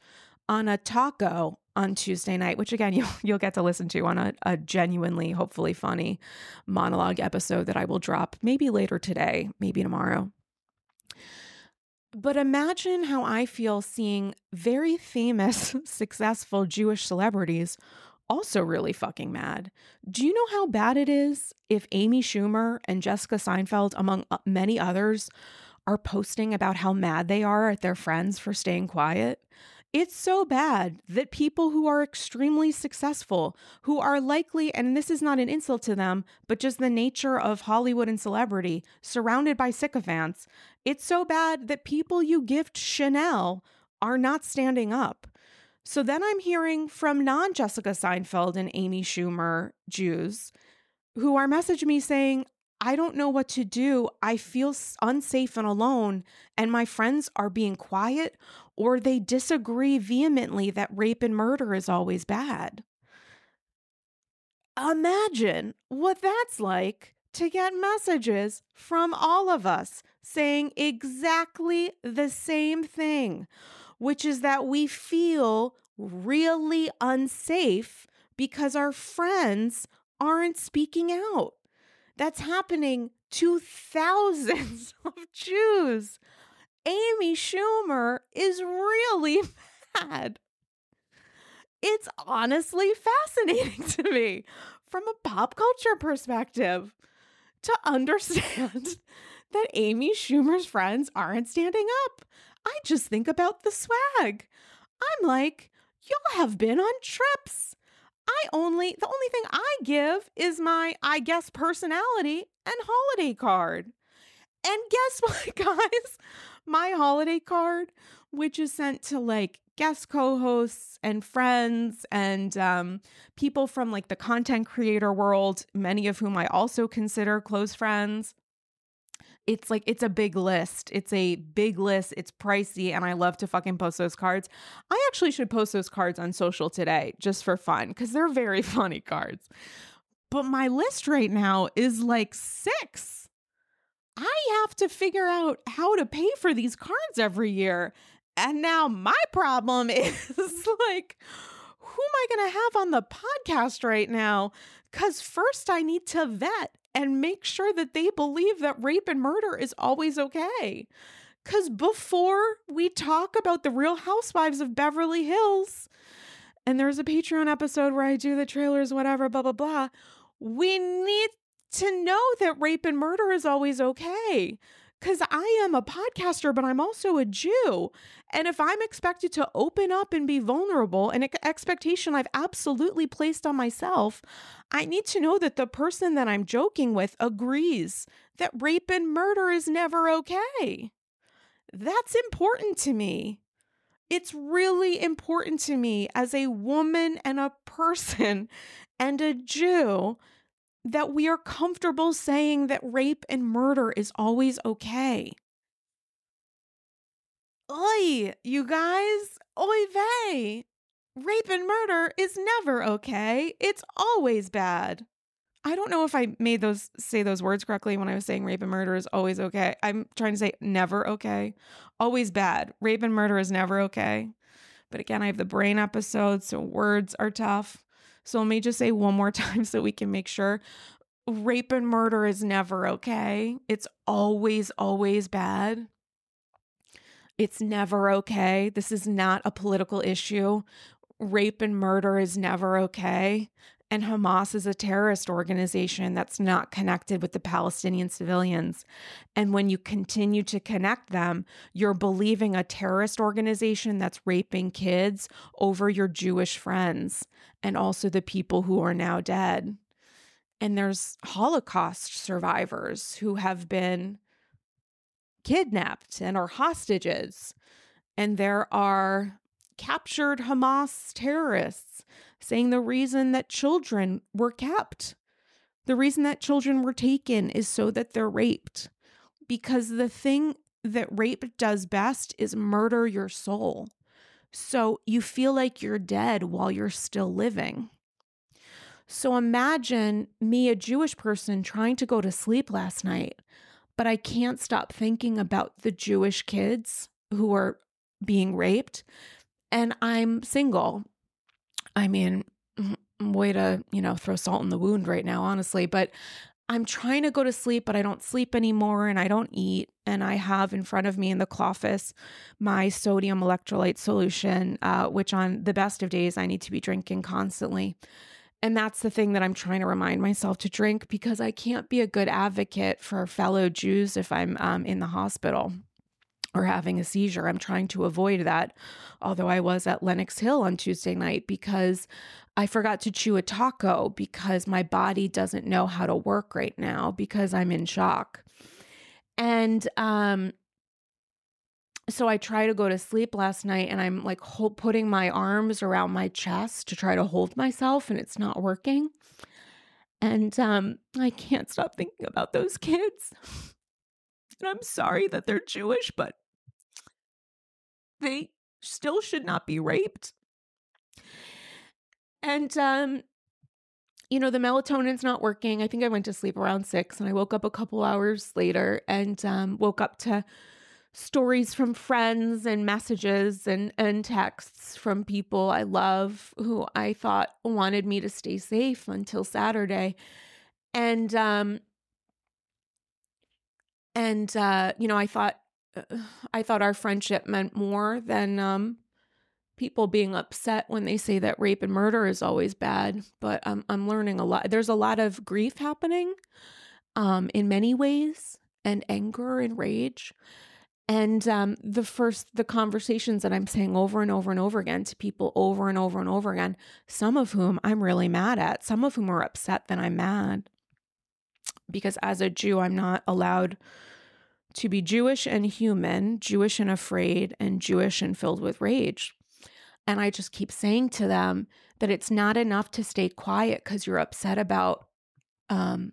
on a taco on Tuesday night, which again you'll you'll get to listen to on a, a genuinely, hopefully funny monologue episode that I will drop maybe later today, maybe tomorrow. But imagine how I feel seeing very famous, successful Jewish celebrities also really fucking mad. Do you know how bad it is if Amy Schumer and Jessica Seinfeld, among many others, are posting about how mad they are at their friends for staying quiet? It's so bad that people who are extremely successful, who are likely, and this is not an insult to them, but just the nature of Hollywood and celebrity, surrounded by sycophants, it's so bad that people you gift Chanel are not standing up. So then I'm hearing from non Jessica Seinfeld and Amy Schumer Jews who are messaging me saying, I don't know what to do. I feel unsafe and alone, and my friends are being quiet or they disagree vehemently that rape and murder is always bad. Imagine what that's like to get messages from all of us saying exactly the same thing, which is that we feel really unsafe because our friends aren't speaking out. That's happening to thousands of Jews. Amy Schumer is really mad. It's honestly fascinating to me from a pop culture perspective to understand that Amy Schumer's friends aren't standing up. I just think about the swag. I'm like, y'all have been on trips. I only, the only thing I give is my, I guess, personality and holiday card. And guess what, guys? My holiday card, which is sent to like guest co-hosts and friends and um, people from like the content creator world, many of whom I also consider close friends. It's like it's a big list. It's a big list. It's pricey, and I love to fucking post those cards. I actually should post those cards on social today just for fun because they're very funny cards. But my list right now is like six. I have to figure out how to pay for these cards every year. And now my problem is like, who am I going to have on the podcast right now? Because first I need to vet and make sure that they believe that rape and murder is always okay. Because before we talk about the real housewives of Beverly Hills, and there's a Patreon episode where I do the trailers, whatever, blah, blah, blah, we need to know that rape and murder is always okay because I am a podcaster, but I'm also a Jew. And if I'm expected to open up and be vulnerable, an expectation I've absolutely placed on myself, I need to know that the person that I'm joking with agrees that rape and murder is never okay. That's important to me. It's really important to me as a woman and a person and a Jew that we are comfortable saying that rape and murder is always okay. Oi, you guys, oi vey. Rape and murder is never okay. It's always bad. I don't know if I made those say those words correctly when I was saying rape and murder is always okay. I'm trying to say never okay. Always bad. Rape and murder is never okay. But again, I have the brain episode, so words are tough. So let me just say one more time so we can make sure rape and murder is never okay. It's always, always bad. It's never okay. This is not a political issue. Rape and murder is never okay. And Hamas is a terrorist organization that's not connected with the Palestinian civilians. And when you continue to connect them, you're believing a terrorist organization that's raping kids over your Jewish friends and also the people who are now dead. And there's Holocaust survivors who have been kidnapped and are hostages. And there are captured Hamas terrorists saying the reason that children were kept, the reason that children were taken is so that they're raped. Because the thing that rape does best is murder your soul. So you feel like you're dead while you're still living. So imagine me, a Jewish person, trying to go to sleep last night, but I can't stop thinking about the Jewish kids who are being raped. And I'm single. I mean, way to, you know, throw salt in the wound right now, honestly. But I'm trying to go to sleep, but I don't sleep anymore and I don't eat. And I have in front of me in the office my sodium electrolyte solution, uh, which on the best of days I need to be drinking constantly. And that's the thing that I'm trying to remind myself to drink because I can't be a good advocate for fellow Jews if I'm um, in the hospital or having a seizure. I'm trying to avoid that. Although I was at Lenox Hill on Tuesday night because I forgot to chew a taco because my body doesn't know how to work right now because I'm in shock. And um so I try to go to sleep last night and I'm like hold, putting my arms around my chest to try to hold myself and it's not working. And um, I can't stop thinking about those kids. And I'm sorry that they're Jewish, but they still should not be raped. And um, you know, the melatonin's not working. I think I went to sleep around six and I woke up a couple hours later and um, woke up to stories from friends and messages and, and texts from people I love who I thought wanted me to stay safe until Saturday. And, um, and, uh, you know, I thought, I thought our friendship meant more than, um, people being upset when they say that rape and murder is always bad. But I'm, I'm learning a lot. There's a lot of grief happening, um, in many ways and anger and rage. And um, the first, the conversations that I'm saying over and over and over again to people over and over and over again, some of whom I'm really mad at, some of whom are upset that I'm mad. Because as a Jew, I'm not allowed to be Jewish and human, Jewish and afraid, and Jewish and filled with rage. And I just keep saying to them that it's not enough to stay quiet because you're upset about um,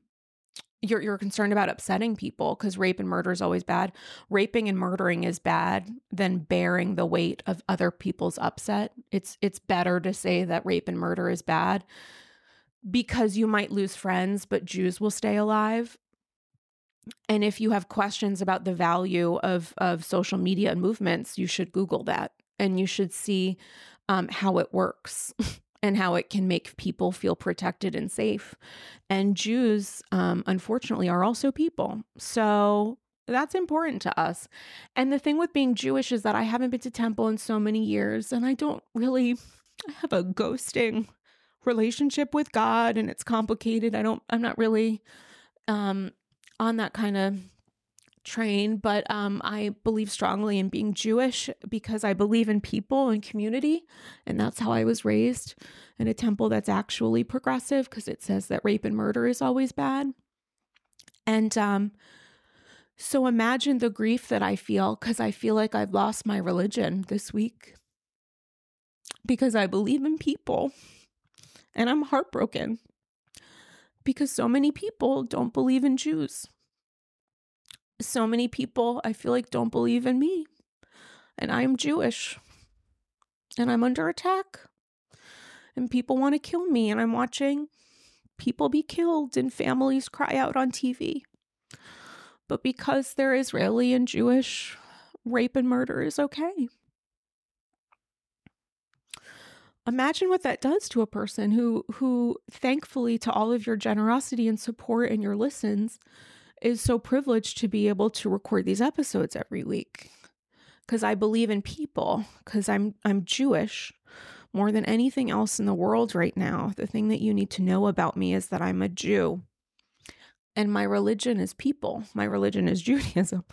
you're you're concerned about upsetting people because rape and murder is always bad. Raping and murdering is bad than bearing the weight of other people's upset. It's it's better to say that rape and murder is bad because you might lose friends, but Jews will stay alive. And if you have questions about the value of of social media and movements, you should Google that and you should see um, how it works. and how it can make people feel protected and safe. And Jews, um, unfortunately, are also people. So that's important to us. And the thing with being Jewish is that I haven't been to temple in so many years, and I don't really have a ghosting relationship with God, and it's complicated. I don't. I'm not really um, on that kind of train, but um, I believe strongly in being Jewish because I believe in people and community. And that's how I was raised in a temple that's actually progressive because it says that rape and murder is always bad. And um, so imagine the grief that I feel because I feel like I've lost my religion this week because I believe in people and I'm heartbroken because so many people don't believe in Jews so many people I feel like don't believe in me. And I'm Jewish. And I'm under attack. And people want to kill me. And I'm watching people be killed and families cry out on TV. But because they're Israeli and Jewish, rape and murder is okay. Imagine what that does to a person who who thankfully to all of your generosity and support and your listens is so privileged to be able to record these episodes every week because I believe in people because I'm I'm Jewish more than anything else in the world right now. The thing that you need to know about me is that I'm a Jew. And my religion is people. My religion is Judaism.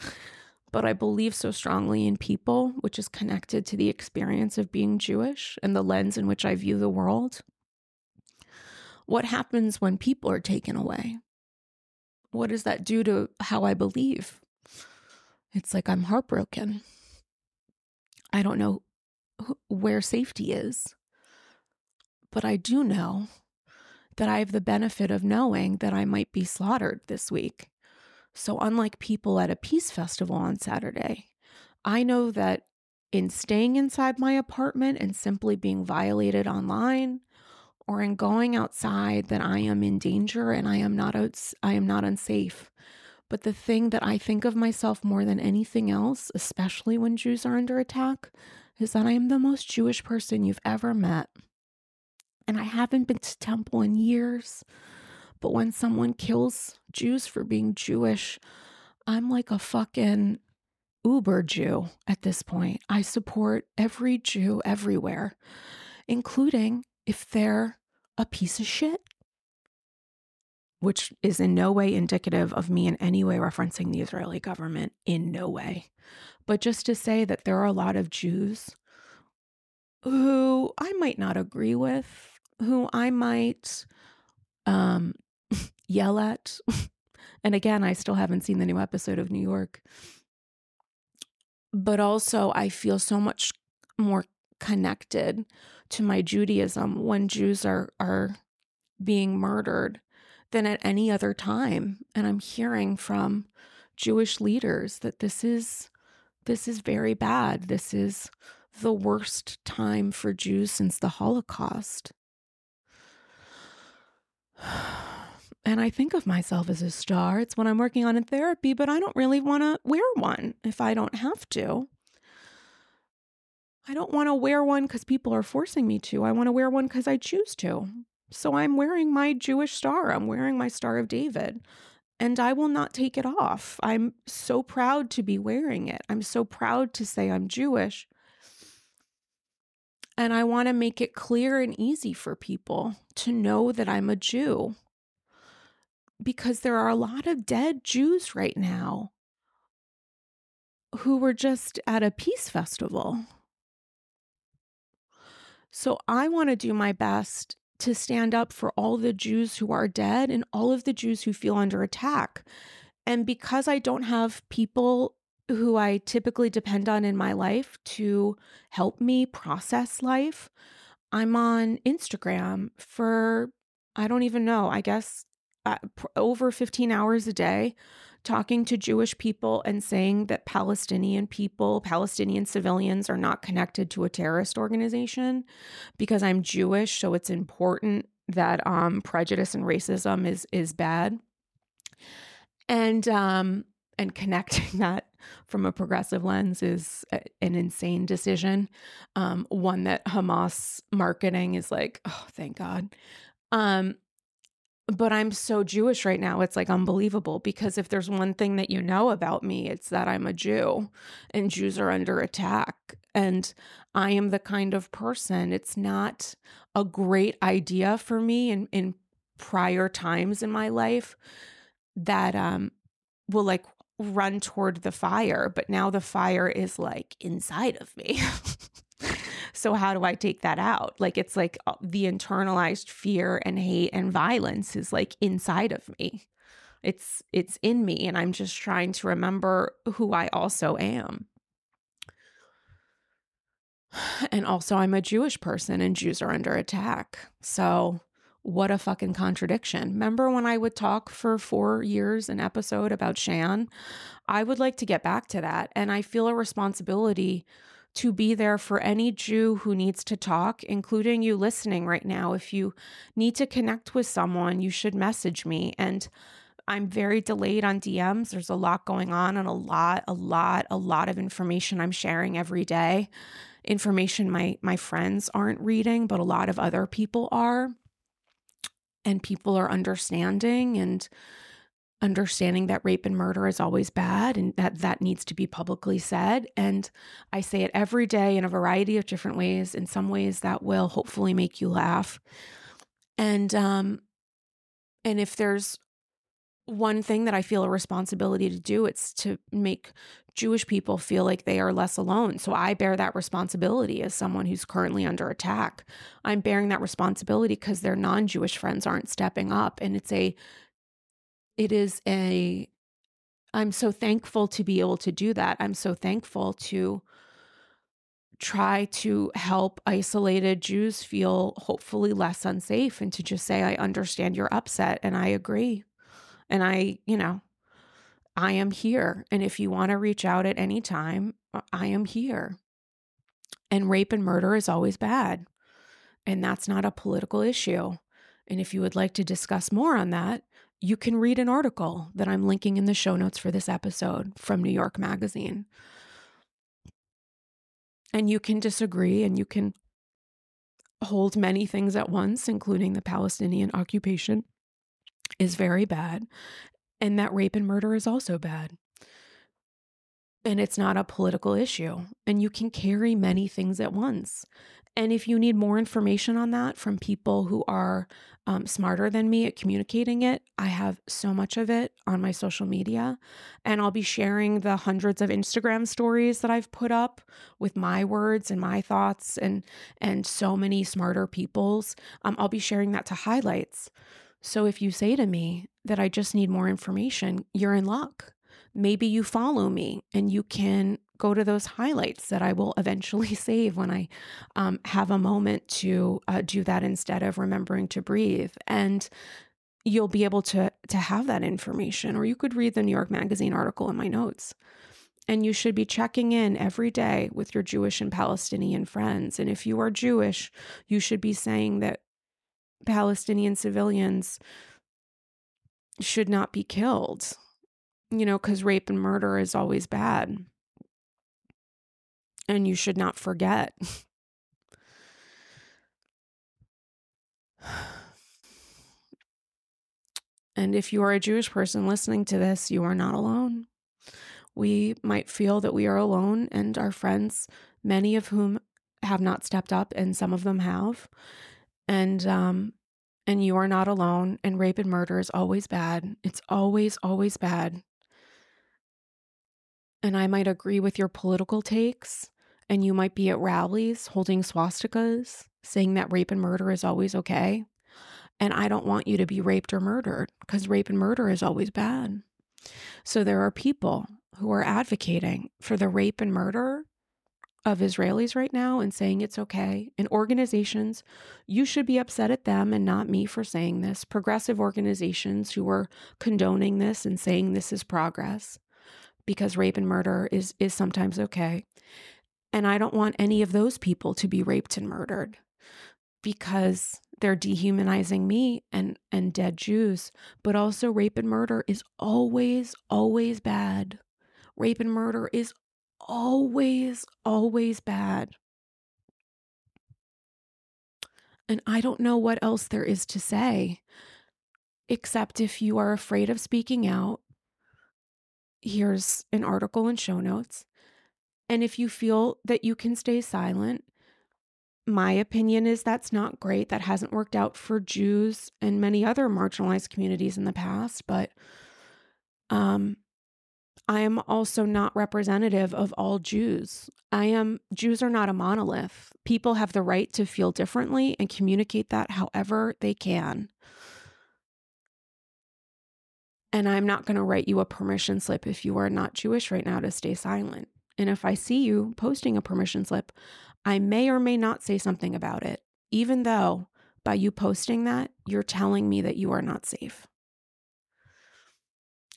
But I believe so strongly in people, which is connected to the experience of being Jewish and the lens in which I view the world. What happens when people are taken away? what does that do to how I believe? It's like I'm heartbroken. I don't know where safety is. But I do know that I have the benefit of knowing that I might be slaughtered this week. So, unlike people at a peace festival on Saturday, I know that in staying inside my apartment and simply being violated online, or in going outside that I am in danger and I am not out, I am not unsafe. But the thing that I think of myself more than anything else, especially when Jews are under attack, is that I am the most Jewish person you've ever met. And I haven't been to temple in years. But when someone kills Jews for being Jewish, I'm like a fucking uber Jew at this point. I support every Jew everywhere, including if they're a piece of shit. Which is in no way indicative of me in any way referencing the Israeli government, in no way. But just to say that there are a lot of Jews who I might not agree with, who I might um, yell at. and again, I still haven't seen the new episode of New York. but also I feel so much more connected to my Judaism when Jews are are being murdered than at any other time. And I'm hearing from Jewish leaders that this is this is very bad. This is the worst time for Jews since the Holocaust. And I think of myself as a star. It's what I'm working on in therapy, but I don't really want to wear one if I don't have to. I don't want to wear one because people are forcing me to. I want to wear one because I choose to. So I'm wearing my Jewish star. I'm wearing my Star of David, and I will not take it off. I'm so proud to be wearing it. I'm so proud to say I'm Jewish. And I want to make it clear and easy for people to know that I'm a Jew. Because there are a lot of dead Jews right now who were just at a peace festival so I want to do my best to stand up for all the Jews who are dead and all of the Jews who feel under attack. And because I don't have people who I typically depend on in my life to help me process life, I'm on Instagram for, I don't even know, I guess uh, over 15 hours a day talking to Jewish people and saying that Palestinian people, Palestinian civilians are not connected to a terrorist organization because I'm Jewish, so it's important that um, prejudice and racism is is bad. And um, and connecting that from a progressive lens is a, an insane decision. Um, one that Hamas marketing is like, oh, thank God. Um, but I'm so Jewish right now. It's like unbelievable because if there's one thing that you know about me, it's that I'm a Jew and Jews are under attack. And I am the kind of person, it's not a great idea for me in, in prior times in my life that um, will like run toward the fire. But now the fire is like inside of me. So, how do I take that out? Like, it's like uh, the internalized fear and hate and violence is like inside of me. It's it's in me and I'm just trying to remember who I also am. And also I'm a Jewish person and Jews are under attack. So what a fucking contradiction. Remember when I would talk for 4 years an episode about Shan? I would like to get back to that and I feel a responsibility to be there for any Jew who needs to talk, including you listening right now. If you need to connect with someone, you should message me. And I'm very delayed on DMs. There's a lot going on and a lot, a lot, a lot of information I'm sharing every day. Information my my friends aren't reading, but a lot of other people are. And people are understanding and understanding that rape and murder is always bad and that that needs to be publicly said. And i say it every day in a variety of different ways. In some ways that will hopefully make you laugh. And um and if there's one thing that i feel a responsibility to do it's to make jewish people feel like they are less alone. So i bear that responsibility as someone who's currently under attack. I'm bearing that responsibility because their non-jewish friends aren't stepping up. And it's a it is a I'm so thankful to be able to do that. I'm so thankful to try to help isolated Jews feel hopefully less unsafe and to just say, I understand you're upset and I agree. And I, you know, I am here. And if you want to reach out at any time, uh, I am here. And rape and murder is always bad. And that's not a political issue. And if you would like to discuss more on that, you can read an article that I'm linking in the show notes for this episode from New York Magazine. And you can disagree and you can hold many things at once, including the Palestinian occupation is very bad, and that rape and murder is also bad. And it's not a political issue, and you can carry many things at once. And if you need more information on that from people who are um, smarter than me at communicating it, I have so much of it on my social media. And I'll be sharing the hundreds of Instagram stories that I've put up with my words and my thoughts and and so many smarter people's. Um, I'll be sharing that to highlights. So if you say to me that I just need more information, you're in luck. Maybe you follow me and you can go to those highlights that I will eventually save when I um, have a moment to uh, do that instead of remembering to breathe. And you'll be able to to have that information or you could read the New York Magazine article in my notes. And you should be checking in every day with your Jewish and Palestinian friends. And if you are Jewish, you should be saying that Palestinian civilians should not be killed, you know, because rape and murder is always bad. And you should not forget. And if you are a Jewish person listening to this, you are not alone. We might feel that we are alone, and our friends, many of whom have not stepped up, and some of them have. And um, and you are not alone. And rape and murder is always bad. It's always, always bad. And I might agree with your political takes, and you might be at rallies holding swastikas, saying that rape and murder is always okay. And I don't want you to be raped or murdered because rape and murder is always bad. So there are people who are advocating for the rape and murder of Israelis right now and saying it's okay. And organizations, you should be upset at them and not me for saying this. Progressive organizations who are condoning this and saying this is progress because rape and murder is is sometimes okay. And I don't want any of those people to be raped and murdered because they're dehumanizing me and and dead Jews, but also rape and murder is always always bad. Rape and murder is always always bad. And I don't know what else there is to say except if you are afraid of speaking out, here's an article and show notes. And if you feel that you can stay silent, my opinion is that's not great. That hasn't worked out for Jews and many other marginalized communities in the past, but um I am also not representative of all Jews. I am Jews are not a monolith. People have the right to feel differently and communicate that however they can. And I'm not going to write you a permission slip if you are not Jewish right now to stay silent. And if I see you posting a permission slip, I may or may not say something about it, even though by you posting that, you're telling me that you are not safe.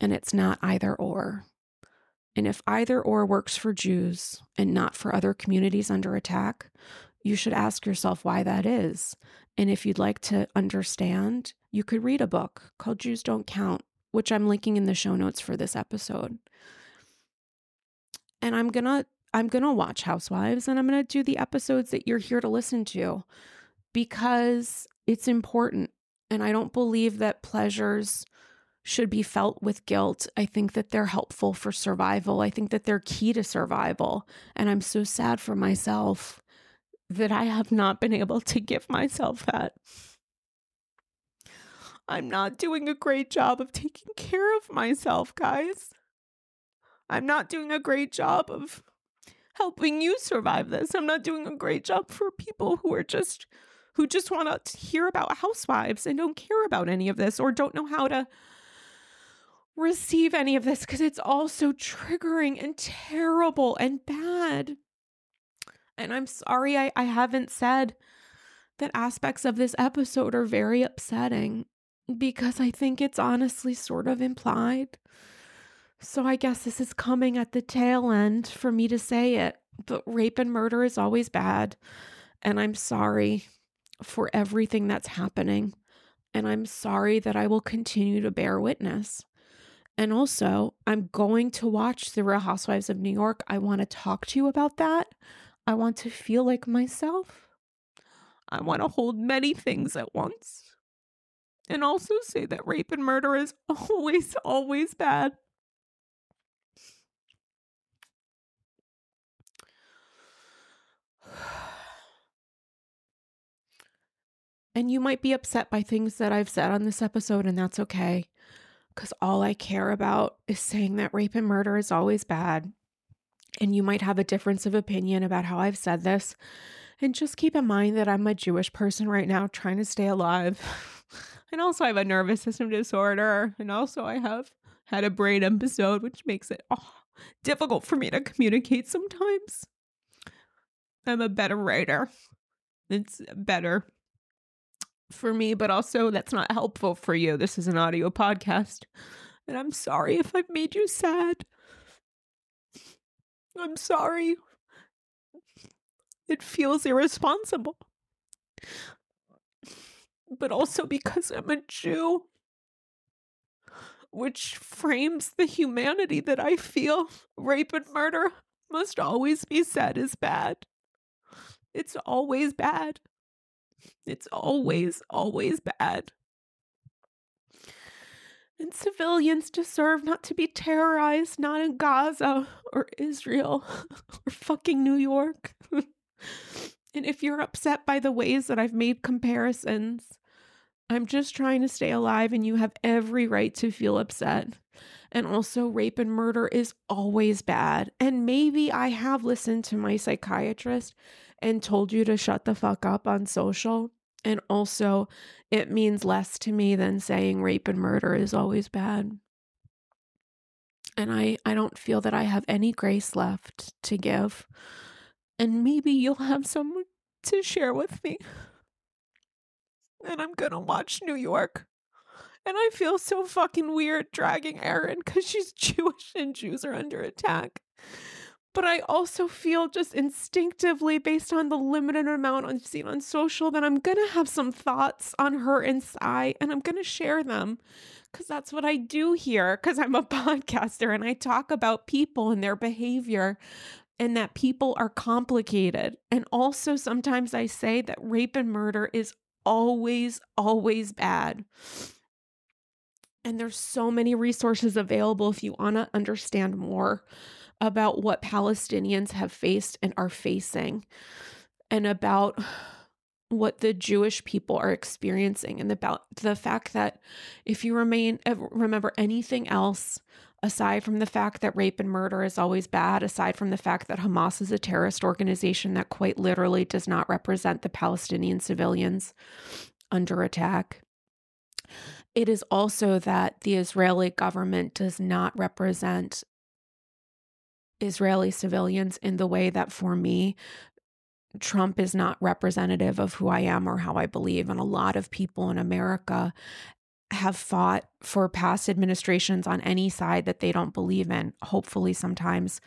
And it's not either or. And if either or works for Jews and not for other communities under attack, you should ask yourself why that is. And if you'd like to understand, you could read a book called Jews Don't Count, which I'm linking in the show notes for this episode. And I'm going to I'm going to watch Housewives and I'm going to do the episodes that you're here to listen to because it's important. And I don't believe that pleasures should be felt with guilt. I think that they're helpful for survival. I think that they're key to survival. And I'm so sad for myself that I have not been able to give myself that. I'm not doing a great job of taking care of myself, guys. I'm not doing a great job of helping you survive this. I'm not doing a great job for people who are just who just want to hear about housewives and don't care about any of this or don't know how to receive any of this because it's all so triggering and terrible and bad. And I'm sorry I, I haven't said that aspects of this episode are very upsetting because I think it's honestly sort of implied. So I guess this is coming at the tail end for me to say it. But rape and murder is always bad. And I'm sorry for everything that's happening. And I'm sorry that I will continue to bear witness. And also, I'm going to watch The Real Housewives of New York. I want to talk to you about that. I want to feel like myself. I want to hold many things at once. And also say that rape and murder is always, always bad. And you might be upset by things that I've said on this episode, and that's okay. Because all I care about is saying that rape and murder is always bad. And you might have a difference of opinion about how I've said this. And just keep in mind that I'm a Jewish person right now trying to stay alive. and also, I have a nervous system disorder. And also, I have had a brain episode, which makes it oh, difficult for me to communicate sometimes. I'm a better writer. It's better for me, but also that's not helpful for you. This is an audio podcast. And I'm sorry if I've made you sad. I'm sorry. It feels irresponsible. But also because I'm a Jew, which frames the humanity that I feel. Rape and murder must always be said as bad. It's always bad. It's always, always bad. And civilians deserve not to be terrorized, not in Gaza or Israel or fucking New York. and if you're upset by the ways that I've made comparisons, I'm just trying to stay alive, and you have every right to feel upset. And also, rape and murder is always bad. And maybe I have listened to my psychiatrist and told you to shut the fuck up on social. And also, it means less to me than saying rape and murder is always bad. And I, I don't feel that I have any grace left to give. And maybe you'll have someone to share with me. And I'm gonna watch New York. And I feel so fucking weird dragging Erin because she's Jewish and Jews are under attack. But I also feel just instinctively, based on the limited amount I've seen on social, that I'm going to have some thoughts on her inside and I'm going to share them because that's what I do here because I'm a podcaster and I talk about people and their behavior and that people are complicated. And also, sometimes I say that rape and murder is always, always bad. And there's so many resources available if you want to understand more about what Palestinians have faced and are facing, and about what the Jewish people are experiencing, and about the fact that if you remain remember anything else aside from the fact that rape and murder is always bad, aside from the fact that Hamas is a terrorist organization that quite literally does not represent the Palestinian civilians under attack. It is also that the Israeli government does not represent Israeli civilians in the way that for me, Trump is not representative of who I am or how I believe. And a lot of people in America have fought for past administrations on any side that they don't believe in, hopefully, sometimes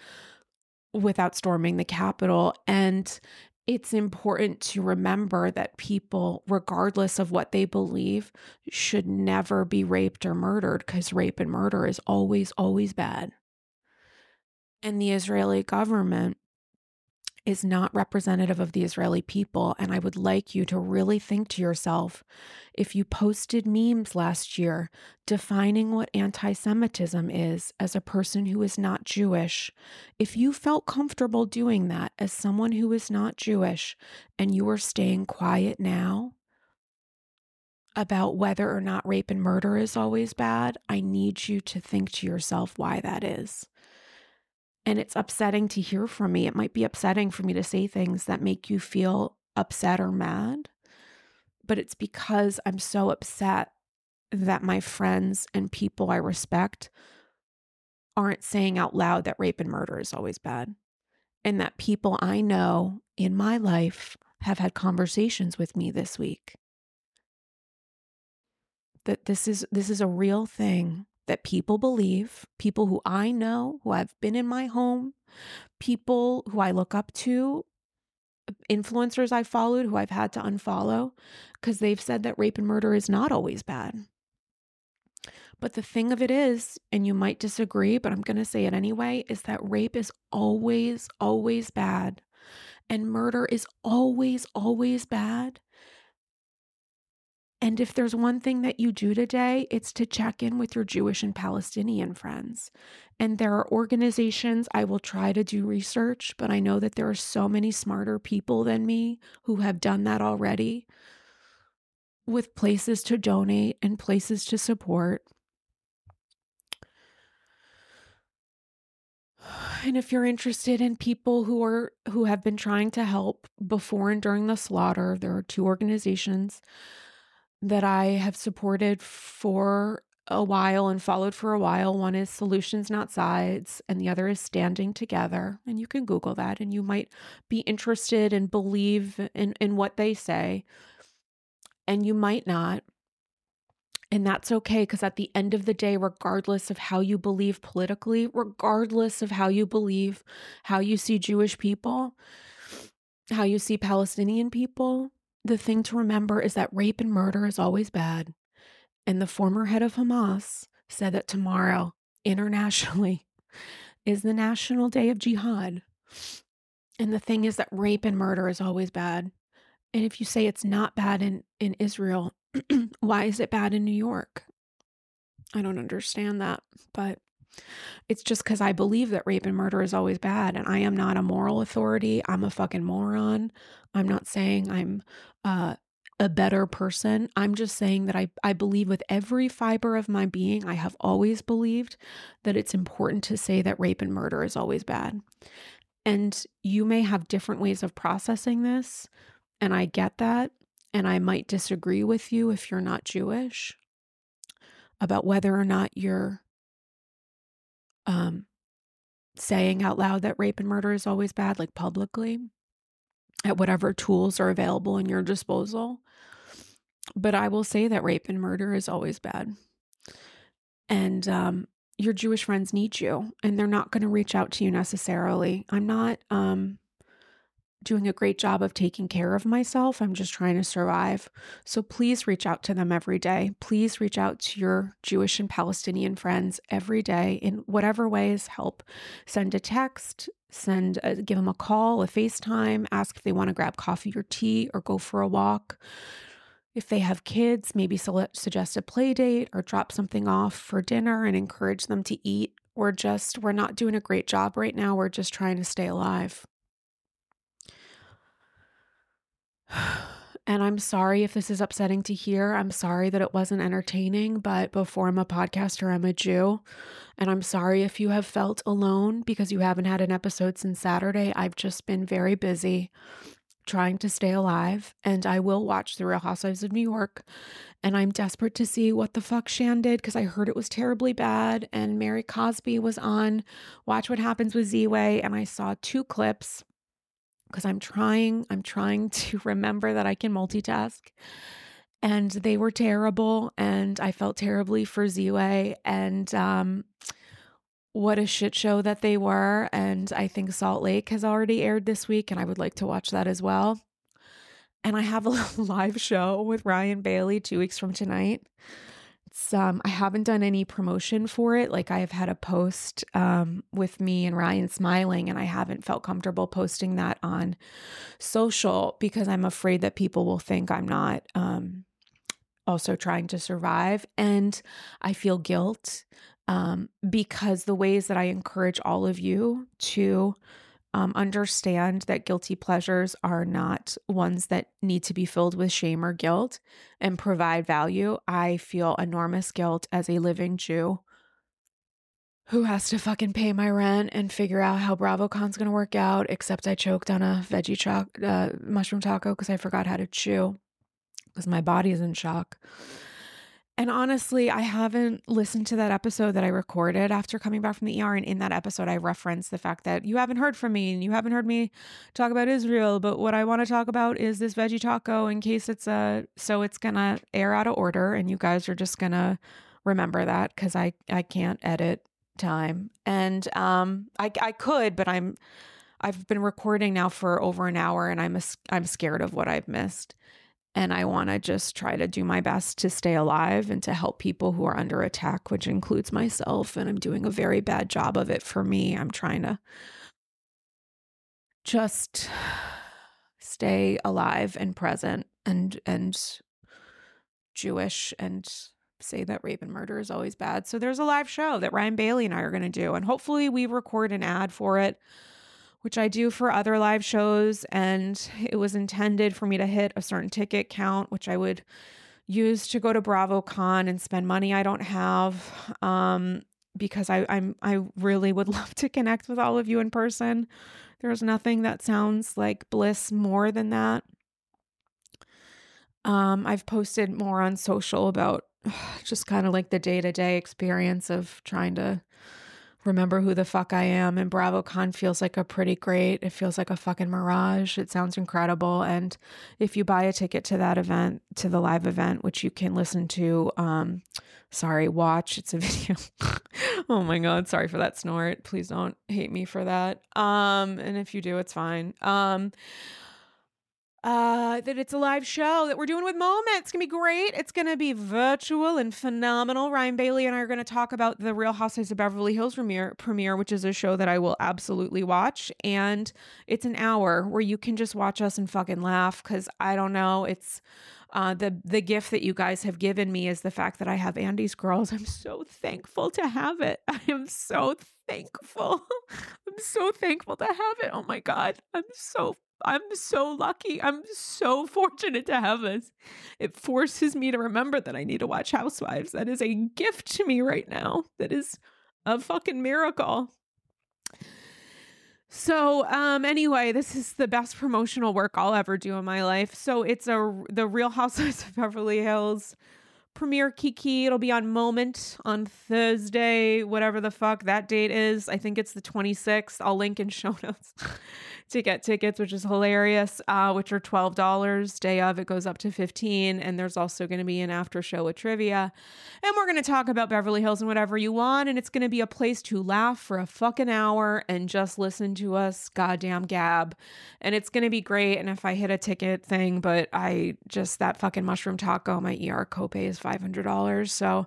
without storming the Capitol. And it's important to remember that people, regardless of what they believe, should never be raped or murdered because rape and murder is always, always bad and the Israeli government is not representative of the Israeli people. And I would like you to really think to yourself if you posted memes last year defining what anti Semitism is as a person who is not Jewish, if you felt comfortable doing that as someone who is not Jewish and you are staying quiet now about whether or not rape and murder is always bad, I need you to think to yourself why that is. And it's upsetting to hear from me. It might be upsetting for me to say things that make you feel upset or mad, but it's because I'm so upset that my friends and people I respect aren't saying out loud that rape and murder is always bad. And that people I know in my life have had conversations with me this week. That this is this is a real thing that people believe, people who I know, who have been in my home, people who I look up to, influencers I followed who I've had to unfollow because they've said that rape and murder is not always bad. But the thing of it is, and you might disagree, but I'm going to say it anyway, is that rape is always, always bad. And murder is always, always bad. And if there's one thing that you do today, it's to check in with your Jewish and Palestinian friends. And there are organizations, I will try to do research, but I know that there are so many smarter people than me who have done that already with places to donate and places to support. And if you're interested in people who are who have been trying to help before and during the slaughter, there are two organizations that I have supported for a while and followed for a while. One is Solutions Not Sides, and the other is Standing Together. And you can Google that, and you might be interested and believe in, in what they say, and you might not. And that's okay because at the end of the day, regardless of how you believe politically, regardless of how you believe, how you see Jewish people, how you see Palestinian people, the thing to remember is that rape and murder is always bad. And the former head of Hamas said that tomorrow, internationally, is the National Day of Jihad. And the thing is that rape and murder is always bad. And if you say it's not bad in, in Israel, why is it bad in New York? I don't understand that. But it's just because I believe that rape and murder is always bad. And I am not a moral authority. I'm a fucking moron. I'm not saying I'm uh, a better person. I'm just saying that I, I believe with every fiber of my being, I have always believed that it's important to say that rape and murder is always bad. And you may have different ways of processing this. And I get that. And I might disagree with you if you're not Jewish about whether or not you're um, saying out loud that rape and murder is always bad, like publicly at whatever tools are available in your disposal. But I will say that rape and murder is always bad. And um, your Jewish friends need you, and they're not going to reach out to you necessarily. I'm not um, doing a great job of taking care of myself. I'm just trying to survive. So please reach out to them every day. Please reach out to your Jewish and Palestinian friends every day in whatever ways help. Send a text, send a, give them a call, a FaceTime, ask if they want to grab coffee or tea or go for a walk. If they have kids, maybe suggest a play date or drop something off for dinner and encourage them to eat. We're just, we're not doing a great job right now. We're just trying to stay alive. And I'm sorry if this is upsetting to hear. I'm sorry that it wasn't entertaining, but before I'm a podcaster, I'm a Jew. And I'm sorry if you have felt alone because you haven't had an episode since Saturday. I've just been very busy trying to stay alive. And I will watch The Real Housewives of New York. And I'm desperate to see what the fuck Shan did because I heard it was terribly bad. And Mary Cosby was on Watch What Happens with Z Way. And I saw two clips because I'm trying, I'm trying to remember that I can multitask. And they were terrible, and I felt terribly for Z-Way. And um, what a shit show that they were. And I think Salt Lake has already aired this week, and I would like to watch that as well. And I have a live show with Ryan Bailey two weeks from tonight it's um I haven't done any promotion for it. Like I have had a post um with me and Ryan smiling and I haven't felt comfortable posting that on social because I'm afraid that people will think I'm not um also trying to survive and I feel guilt um because the ways that I encourage all of you to um, understand that guilty pleasures are not ones that need to be filled with shame or guilt and provide value. I feel enormous guilt as a living Jew who has to fucking pay my rent and figure out how BravoCon's gonna work out, except I choked on a veggie cho- uh, mushroom taco because I forgot how to chew because my body is in shock. And honestly, I haven't listened to that episode that I recorded after coming back from the ER. And in that episode, I referenced the fact that you haven't heard from me and you haven't heard me talk about Israel. But what I want to talk about is this veggie taco in case it's a, so it's going to air out of order. And you guys are just going to remember that because I, I can't edit time. And um, I, I could, but I'm, I've been recording now for over an hour and I'm, a, I'm scared of what I've missed. And I want to just try to do my best to stay alive and to help people who are under attack, which includes myself. And I'm doing a very bad job of it for me. I'm trying to just stay alive and present and and Jewish and say that rape and murder is always bad. So there's a live show that Ryan Bailey and I are going to do and hopefully we record an ad for it which I do for other live shows. And it was intended for me to hit a certain ticket count, which I would use to go to BravoCon and spend money I don't have. Um, because I, I'm I really would love to connect with all of you in person. There's nothing that sounds like bliss more than that. Um, I've posted more on social about just kind of like the day to day experience of trying to remember who the fuck I am. And BravoCon feels like a pretty great, it feels like a fucking mirage. It sounds incredible. And if you buy a ticket to that event, to the live event, which you can listen to, um, sorry, watch, it's a video. oh my God. Sorry for that snort. Please don't hate me for that. Um, and if you do, it's fine. Um, uh, that it's a live show that we're doing with Moment. It's gonna be great. It's gonna be virtual and phenomenal. Ryan Bailey and I are gonna talk about the Real Housewives of Beverly Hills premiere, premiere, which is a show that I will absolutely watch. And it's an hour where you can just watch us and fucking laugh. Cause I don't know, it's uh, the the gift that you guys have given me is the fact that I have Andy's Girls. I'm so thankful to have it. I am so thankful. I'm so thankful to have it. Oh my god, I'm so I'm so lucky. I'm so fortunate to have this. It forces me to remember that I need to watch Housewives. That is a gift to me right now. That is a fucking miracle. So, um, anyway, this is the best promotional work I'll ever do in my life. So it's a the Real Housewives of Beverly Hills premiere Kiki. It'll be on Moment on Thursday, whatever the fuck that date is. I think it's the 26th. I'll link in show notes to get tickets, which is hilarious, uh, which are $12. Day of, it goes up to 15 And there's also going to be an after show with trivia. And we're going to talk about Beverly Hills and whatever you want. And it's going to be a place to laugh for a fucking hour and just listen to us goddamn gab. And it's going to be great. And if I hit a ticket thing, but I just, that fucking mushroom taco, my ER copay is $500. So,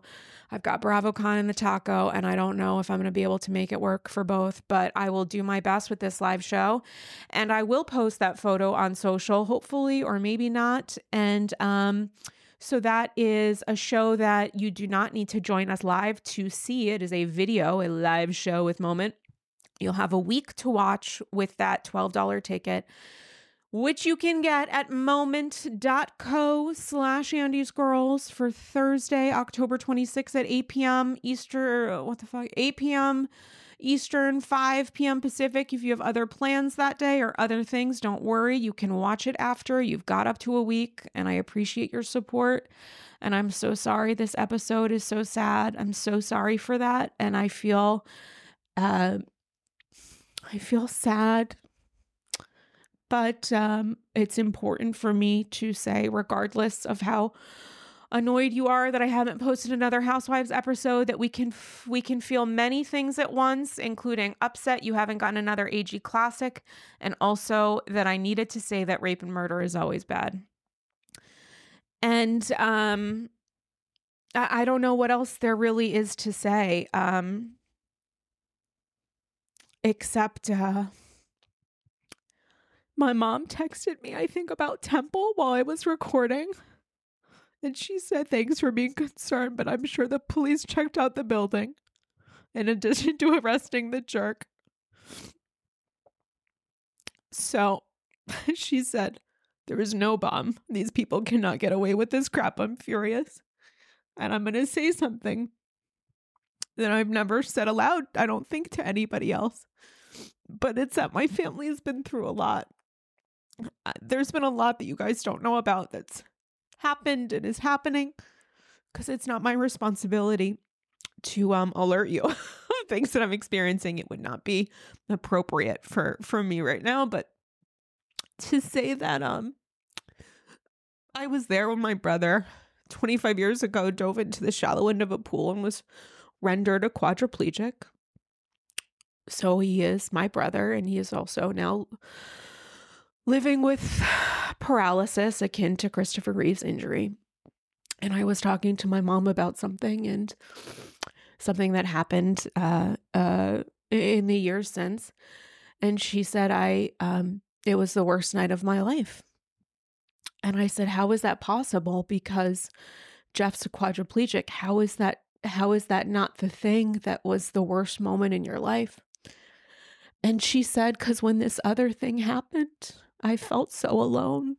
I've got BravoCon and the taco, and I don't know if I'm going to be able to make it work for both, but I will do my best with this live show. And I will post that photo on social, hopefully, or maybe not. And, um, so that is a show that you do not need to join us live to see. It is a video, a live show with Moment. You'll have a week to watch with that $12 ticket which you can get at moment.co slash Andy's Girls for Thursday, October 26th at 8 p.m. Eastern, what the fuck, 8 p.m. Eastern, 5 p.m. Pacific. If you have other plans that day or other things, don't worry. You can watch it after. You've got up to a week, and I appreciate your support. And I'm so sorry this episode is so sad. I'm so sorry for that. And I feel, uh, I feel sad but um, it's important for me to say, regardless of how annoyed you are that I haven't posted another Housewives episode, that we can f- we can feel many things at once, including upset you haven't gotten another AG classic, and also that I needed to say that rape and murder is always bad. And um, I, I don't know what else there really is to say, um, except. Uh, my mom texted me, I think, about Temple while I was recording. And she said, Thanks for being concerned, but I'm sure the police checked out the building in addition to arresting the jerk. So she said, There is no bomb. These people cannot get away with this crap. I'm furious. And I'm going to say something that I've never said aloud, I don't think, to anybody else. But it's that my family has been through a lot there's been a lot that you guys don't know about that's happened and is happening because it's not my responsibility to um alert you things that I'm experiencing. It would not be appropriate for for me right now, but to say that um I was there when my brother 25 years ago dove into the shallow end of a pool and was rendered a quadriplegic. So he is my brother and he is also now living with paralysis akin to Christopher Reeve's injury. And I was talking to my mom about something and something that happened uh, uh, in the years since. And she said, I, um, it was the worst night of my life. And I said, How is that possible? Because Jeff's a quadriplegic. How is that? How is that not the thing that was the worst moment in your life? And she said, Because when this other thing happened, I felt so alone.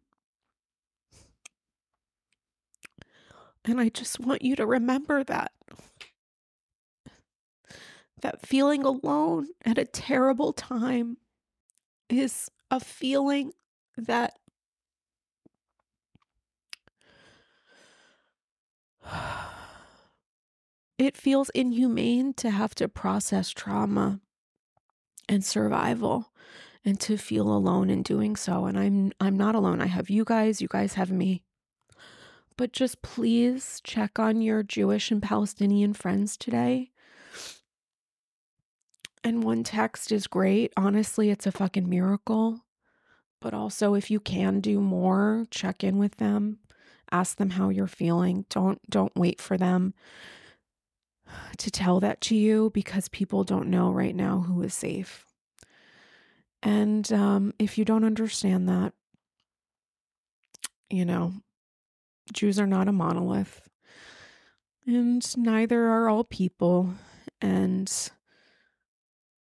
And I just want you to remember that. That feeling alone at a terrible time is a feeling that it feels inhumane to have to process trauma and survival and to feel alone in doing so and I'm I'm not alone. I have you guys, you guys have me. But just please check on your Jewish and Palestinian friends today. And one text is great. Honestly, it's a fucking miracle. But also if you can do more, check in with them. Ask them how you're feeling. Don't don't wait for them to tell that to you because people don't know right now who is safe. And um, if you don't understand that, you know, Jews are not a monolith, and neither are all people. And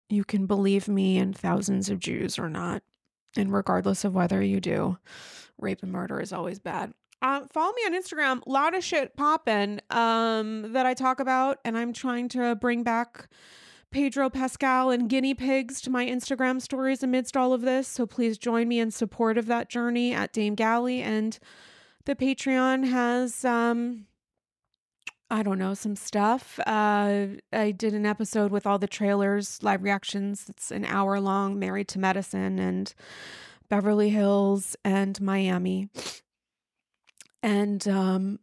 you can believe me and thousands of Jews or not. And regardless of whether you do, rape and murder is always bad. Uh, follow me on Instagram. A lot of shit popping um, that I talk about, and I'm trying to bring back Pedro Pascal and guinea pigs to my Instagram stories amidst all of this. So please join me in support of that journey at Dame Galli. And the Patreon has, um, I don't know, some stuff. Uh, I did an episode with all the trailers, live reactions. It's an hour long, Married to Medicine and Beverly Hills and Miami and um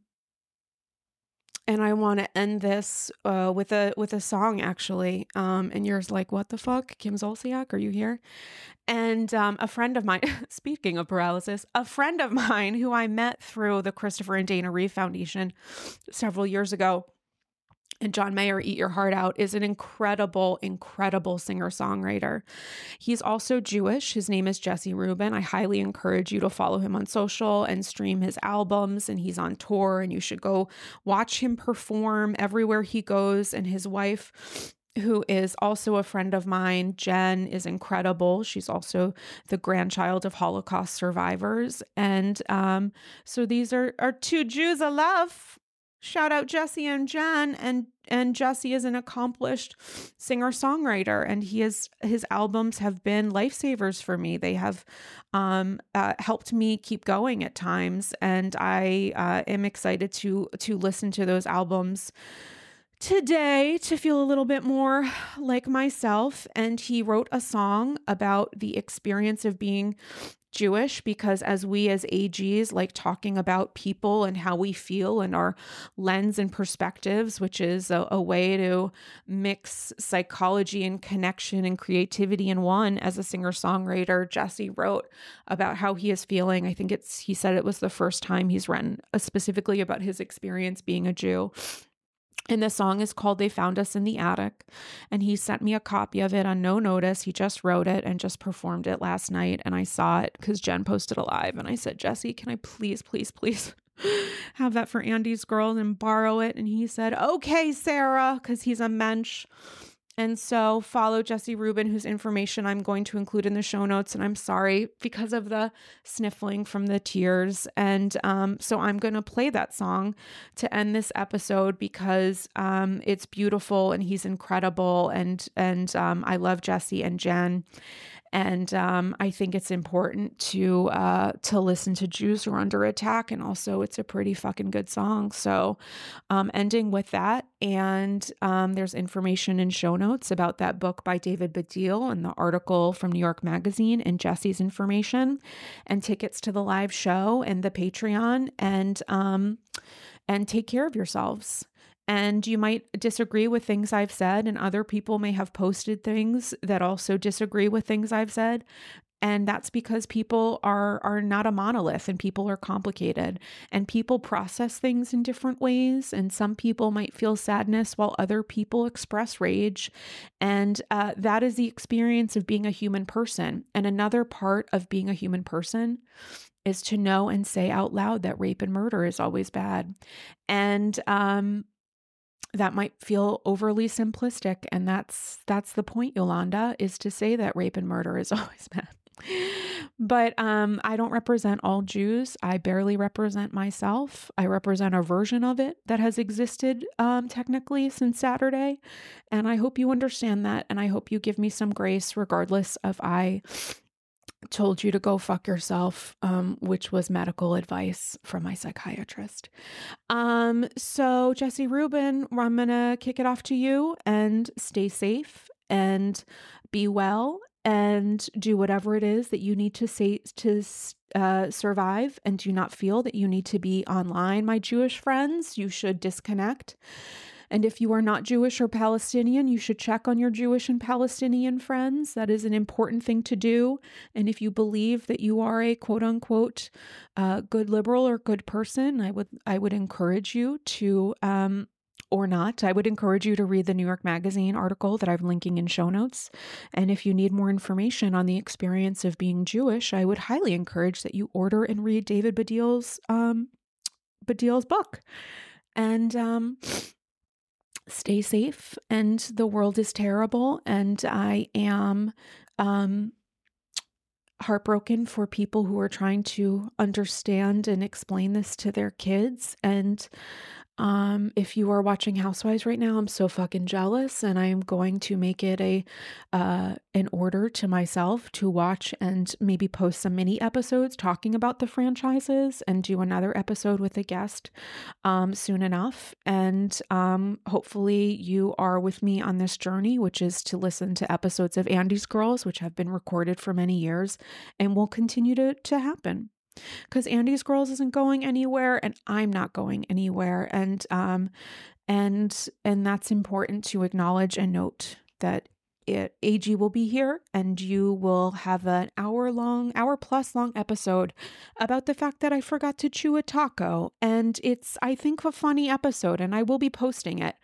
and I want to end this uh, with a with a song actually. Um, and you're like, "What the fuck, Kim Zolciak? Are you here?" And um, a friend of mine, speaking of paralysis, a friend of mine who I met through the Christopher and Dana Reeve Foundation several years ago and John Mayer, Eat Your Heart Out, is an incredible, incredible singer songwriter. He's also Jewish. His name is Jesse Ruben. I highly encourage you to follow him on social and stream his albums. And he's on tour, and you should go watch him perform everywhere he goes. And his wife, who is also a friend of mine, Jen, is incredible. She's also the grandchild of Holocaust survivors. And um, so these are, are two Jews I love shout out Jesse and Jen and and Jesse is an accomplished singer-songwriter and he is his albums have been lifesavers for me. They have um, uh, helped me keep going at times and I uh, am excited to to listen to those albums today to feel a little bit more like myself and he wrote a song about the experience of being Jewish because as we as AGs like talking about people and how we feel and our lens and perspectives, which is a, a, way to mix psychology and connection and creativity in one. As a singer songwriter, Jesse wrote about how he is feeling. I think it's, he said it was the first time he's written uh, specifically about his experience being a Jew. And the song is called They Found Us in the Attic. And he sent me a copy of it on no notice. He just wrote it and just performed it last night. And I saw it because Jen posted a live. And I said, Jesse, can I please, please, please have that for Andy's girls and borrow it? And he said, okay, Sarah, because he's a mensch. And so follow Jesse Ruben, whose information I'm going to include in the show notes. And I'm sorry because of the sniffling from the tears. And um, so I'm going to play that song to end this episode because um, it's beautiful and he's incredible. And and um, I love Jesse and Jen and um, I think it's important to uh, to listen to Jews who are under attack, and also it's a pretty fucking good song. So, um, ending with that, and um, there's information in show notes about that book by David Baddiel and the article from New York Magazine and Jesse's information, and tickets to the live show and the Patreon, and um, and take care of yourselves. And you might disagree with things I've said, and other people may have posted things that also disagree with things I've said. And that's because people are are not a monolith and people are complicated and people process things in different ways. And some people might feel sadness while other people express rage. And uh, that is the experience of being a human person. And another part of being a human person is to know and say out loud that rape and murder is always bad. And um, that might feel overly simplistic and that's that's the point Yolanda is to say that rape and murder is always bad. But um, I don't represent all Jews. I barely represent myself. I represent a version of it that has existed um, technically since Saturday. And I hope you understand that. And I hope you give me some grace, regardless of I told you to go fuck yourself, um, which was medical advice from my psychiatrist. Um, so, Jesse Ruben, I'm going to kick it off to you and stay safe and be well and do whatever it is that you need to say to uh, survive and do not feel that you need to be online, my Jewish friends. You should disconnect and if you are not Jewish or Palestinian, you should check on your Jewish and Palestinian friends. That is an important thing to do. And if you believe that you are a quote unquote uh, good liberal or good person, I would I would encourage you to um, or not, I would encourage you to read the New York Magazine article that I'm linking in show notes. And if you need more information on the experience of being Jewish, I would highly encourage that you order and read David Baddiel's um, book. And um, stay safe and the world is terrible and I am um heartbroken for people who are trying to understand and explain this to their kids and um, if you are watching Housewives right now, I'm so fucking jealous, and I am going to make it a uh, an order to myself to watch and maybe post some mini episodes talking about the franchises and do another episode with a guest um, soon enough. And um, hopefully, you are with me on this journey, which is to listen to episodes of Andy's Girls, which have been recorded for many years and will continue to to happen because Andy's Girls isn't going anywhere and I'm not going anywhere. And um and and that's important to acknowledge and note that it, AG will be here and you will have an hour long, hour plus long episode about the fact that I forgot to chew a taco. And it's, I think, a funny episode and I will be posting it.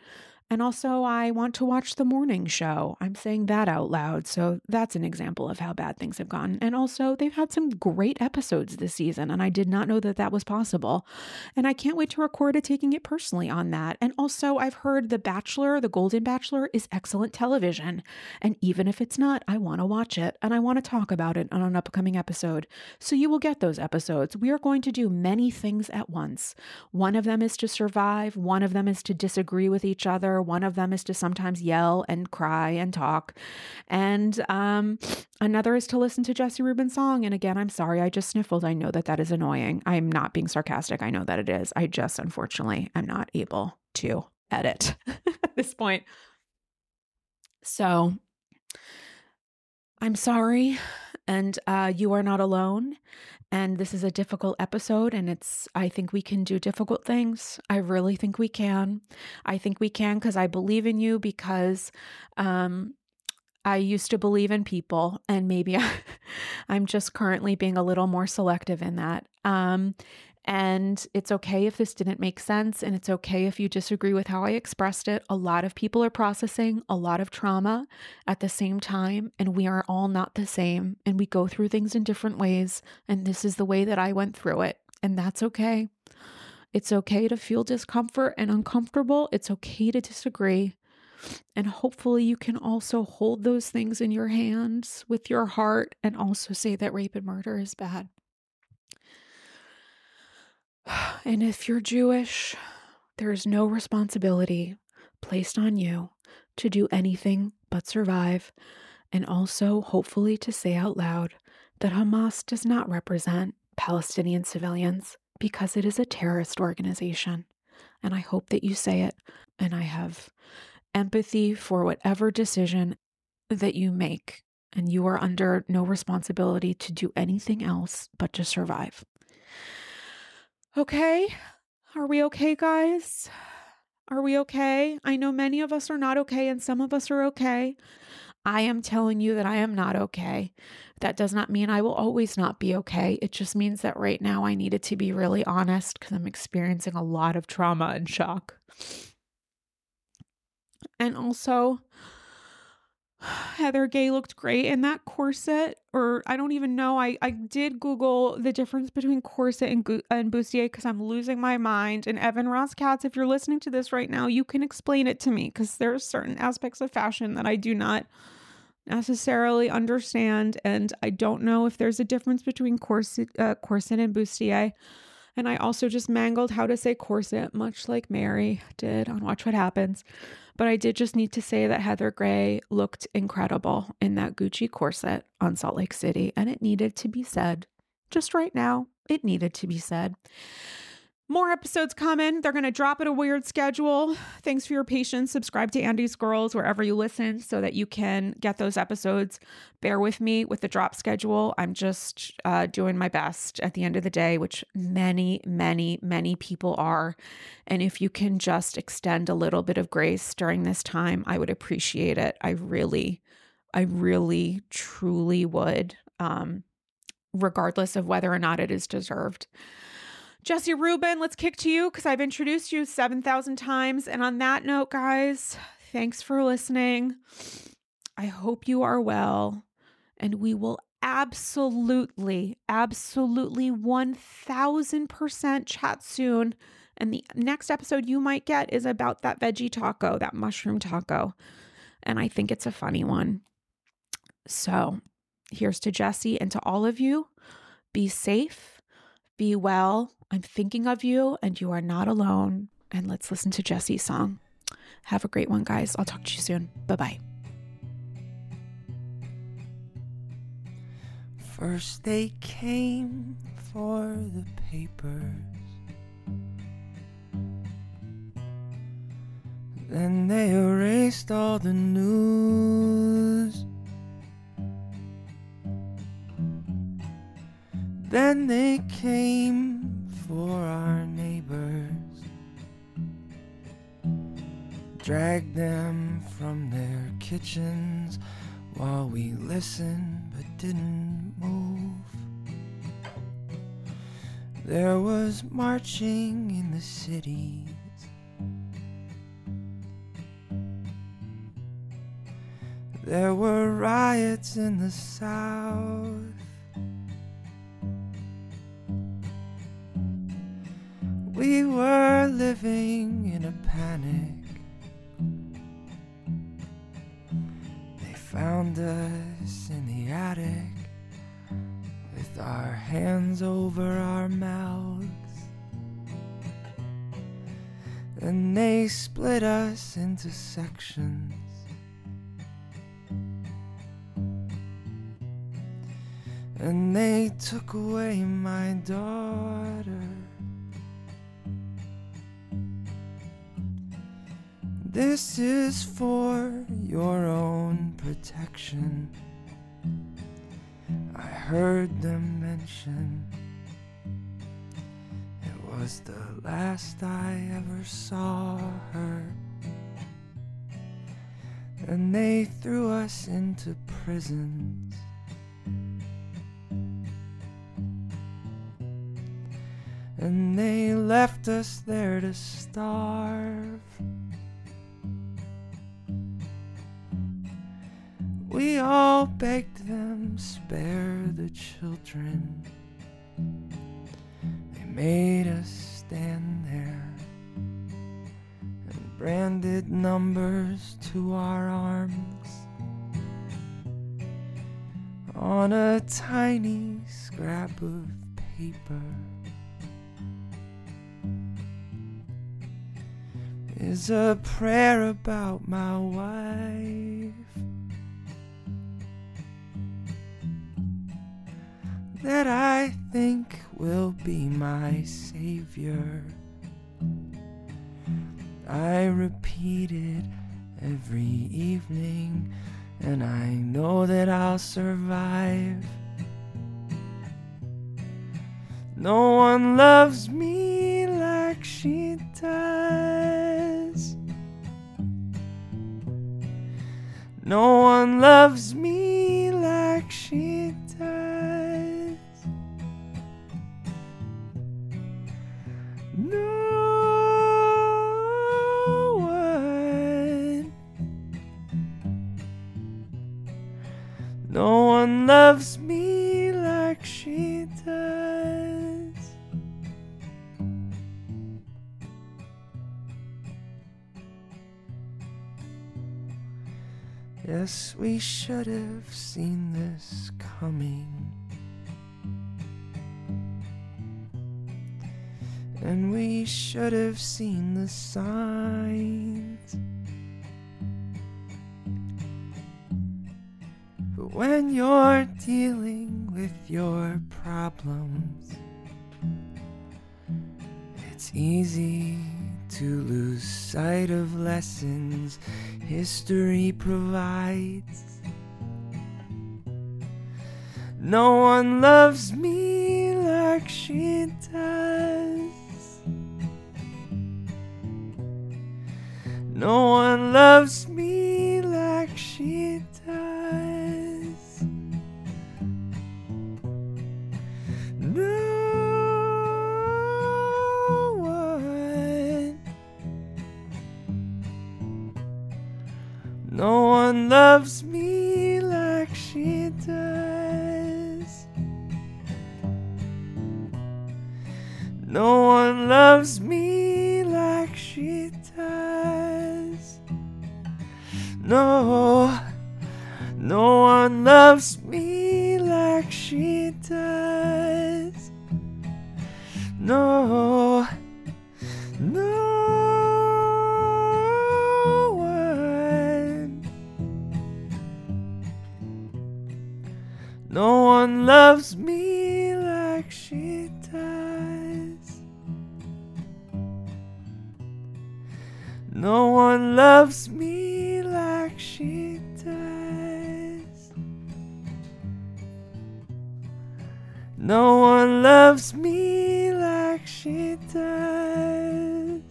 And also, I want to watch the morning show. I'm saying that out loud. So that's an example of how bad things have gone. And also, they've had some great episodes this season, and I did not know that that was possible. And I can't wait to record a taking it personally on that. And also, I've heard The Bachelor, The Golden Bachelor, is excellent television. And even if it's not, I want to watch it and I want to talk about it on an upcoming episode. So you will get those episodes. We are going to do many things at once. One of them is to survive, one of them is to disagree with each other one of them is to sometimes yell and cry and talk. And um, another is to listen to Jesse Ruben's song. And again, I'm sorry, I just sniffled. I know that that is annoying. I'm not being sarcastic. I know that it is. I just, unfortunately, am not able to edit at this point. So I'm sorry. And uh, you are not alone. And this is a difficult episode, and it's, I think we can do difficult things. I really think we can. I think we can because I believe in you because um, I used to believe in people, and maybe I, am just currently being a little more selective in that. Um, and it's okay if this didn't make sense, and it's okay if you disagree with how I expressed it. A lot of people are processing a lot of trauma at the same time, and we are all not the same, and we go through things in different ways. And this is the way that I went through it, and that's okay. It's okay to feel discomfort and uncomfortable. It's okay to disagree. And hopefully, you can also hold those things in your hands with your heart and also say that rape and murder is bad. And if you're Jewish, there is no responsibility placed on you to do anything but survive, and also, hopefully, to say out loud that Hamas does not represent Palestinian civilians because it is a terrorist organization. And I hope that you say it. And I have empathy for whatever decision that you make. And you are under no responsibility to do anything else but to survive. Okay. Are we okay, guys? Are we okay? I know many of us are not okay and some of us are okay. I am telling you that I am not okay. That does not mean I will always not be okay. It just means that right now I needed to be really honest because I'm experiencing a lot of trauma and shock. And also, Heather Gay looked great in that corset, or I don't even know. I, I did Google the difference between corset and, and bustier because I'm losing my mind. And Evan Ross Katz, if you're listening to this right now, you can explain it to me because there are certain aspects of fashion that I do not necessarily understand. And I don't know if there's a difference between corset, uh, corset and bustier. And I also just mangled how to say corset, much like Mary did on Watch What Happens. But I did just need to say that Heather Gay looked incredible in that Gucci corset on Salt Lake City, and it needed to be said. Just right now, it needed to be said. More episodes coming. They're going to drop at a weird schedule. Thanks for your patience. Subscribe to Andy's Girls wherever you listen so that you can get those episodes. Bear with me with the drop schedule. I'm just uh, doing my best at the end of the day, which many, many, many people are. And if you can just extend a little bit of grace during this time, I would appreciate it. I really, I really, truly would, um, regardless of whether or not it is deserved. Jesse Ruben, let's kick to you because I've introduced you 7,000 times. And on that note, guys, thanks for listening. I hope you are well. And we will absolutely, absolutely 1000% chat soon. And the next episode you might get is about that veggie taco, that mushroom taco. And I think it's a funny one. So here's to Jesse and to all of you. Be safe, be well, I'm thinking of you and you are not alone. And let's listen to Jesse's song. Have a great one, guys. I'll talk to you soon. Bye bye.
First, they came for the papers. Then they erased all the news. Then they came for our neighbors. Drag them from their kitchens while we listened but didn't move. There was marching in the cities. There were riots in the south. We were living in a panic. They found us in the attic with our hands over our mouths. And they split us into sections. And they took away my daughter. This is for your own protection. I heard them mention it was the last I ever saw her. And they threw us into prisons. And they left us there to starve. We all begged them, spare the children. They made us stand there and branded numbers to our arms on a tiny scrap of paper. Is a prayer about my wife. That I think will be my savior. I repeat it every evening, and I know that I'll survive. No one loves me like she does. No one loves me like she does. No one loves me like she does. Yes, we should have seen this coming. And we should have seen the signs. When you're dealing with your problems, it's easy to lose sight of lessons history provides. No one loves me like she does. No one loves me like she does. No one. No one loves me like she does. No one loves me like she does. No, no one loves me like she does. No, no one. No one loves me like she does. No one loves me like she No one loves me like she does.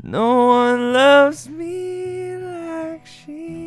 No one loves me like she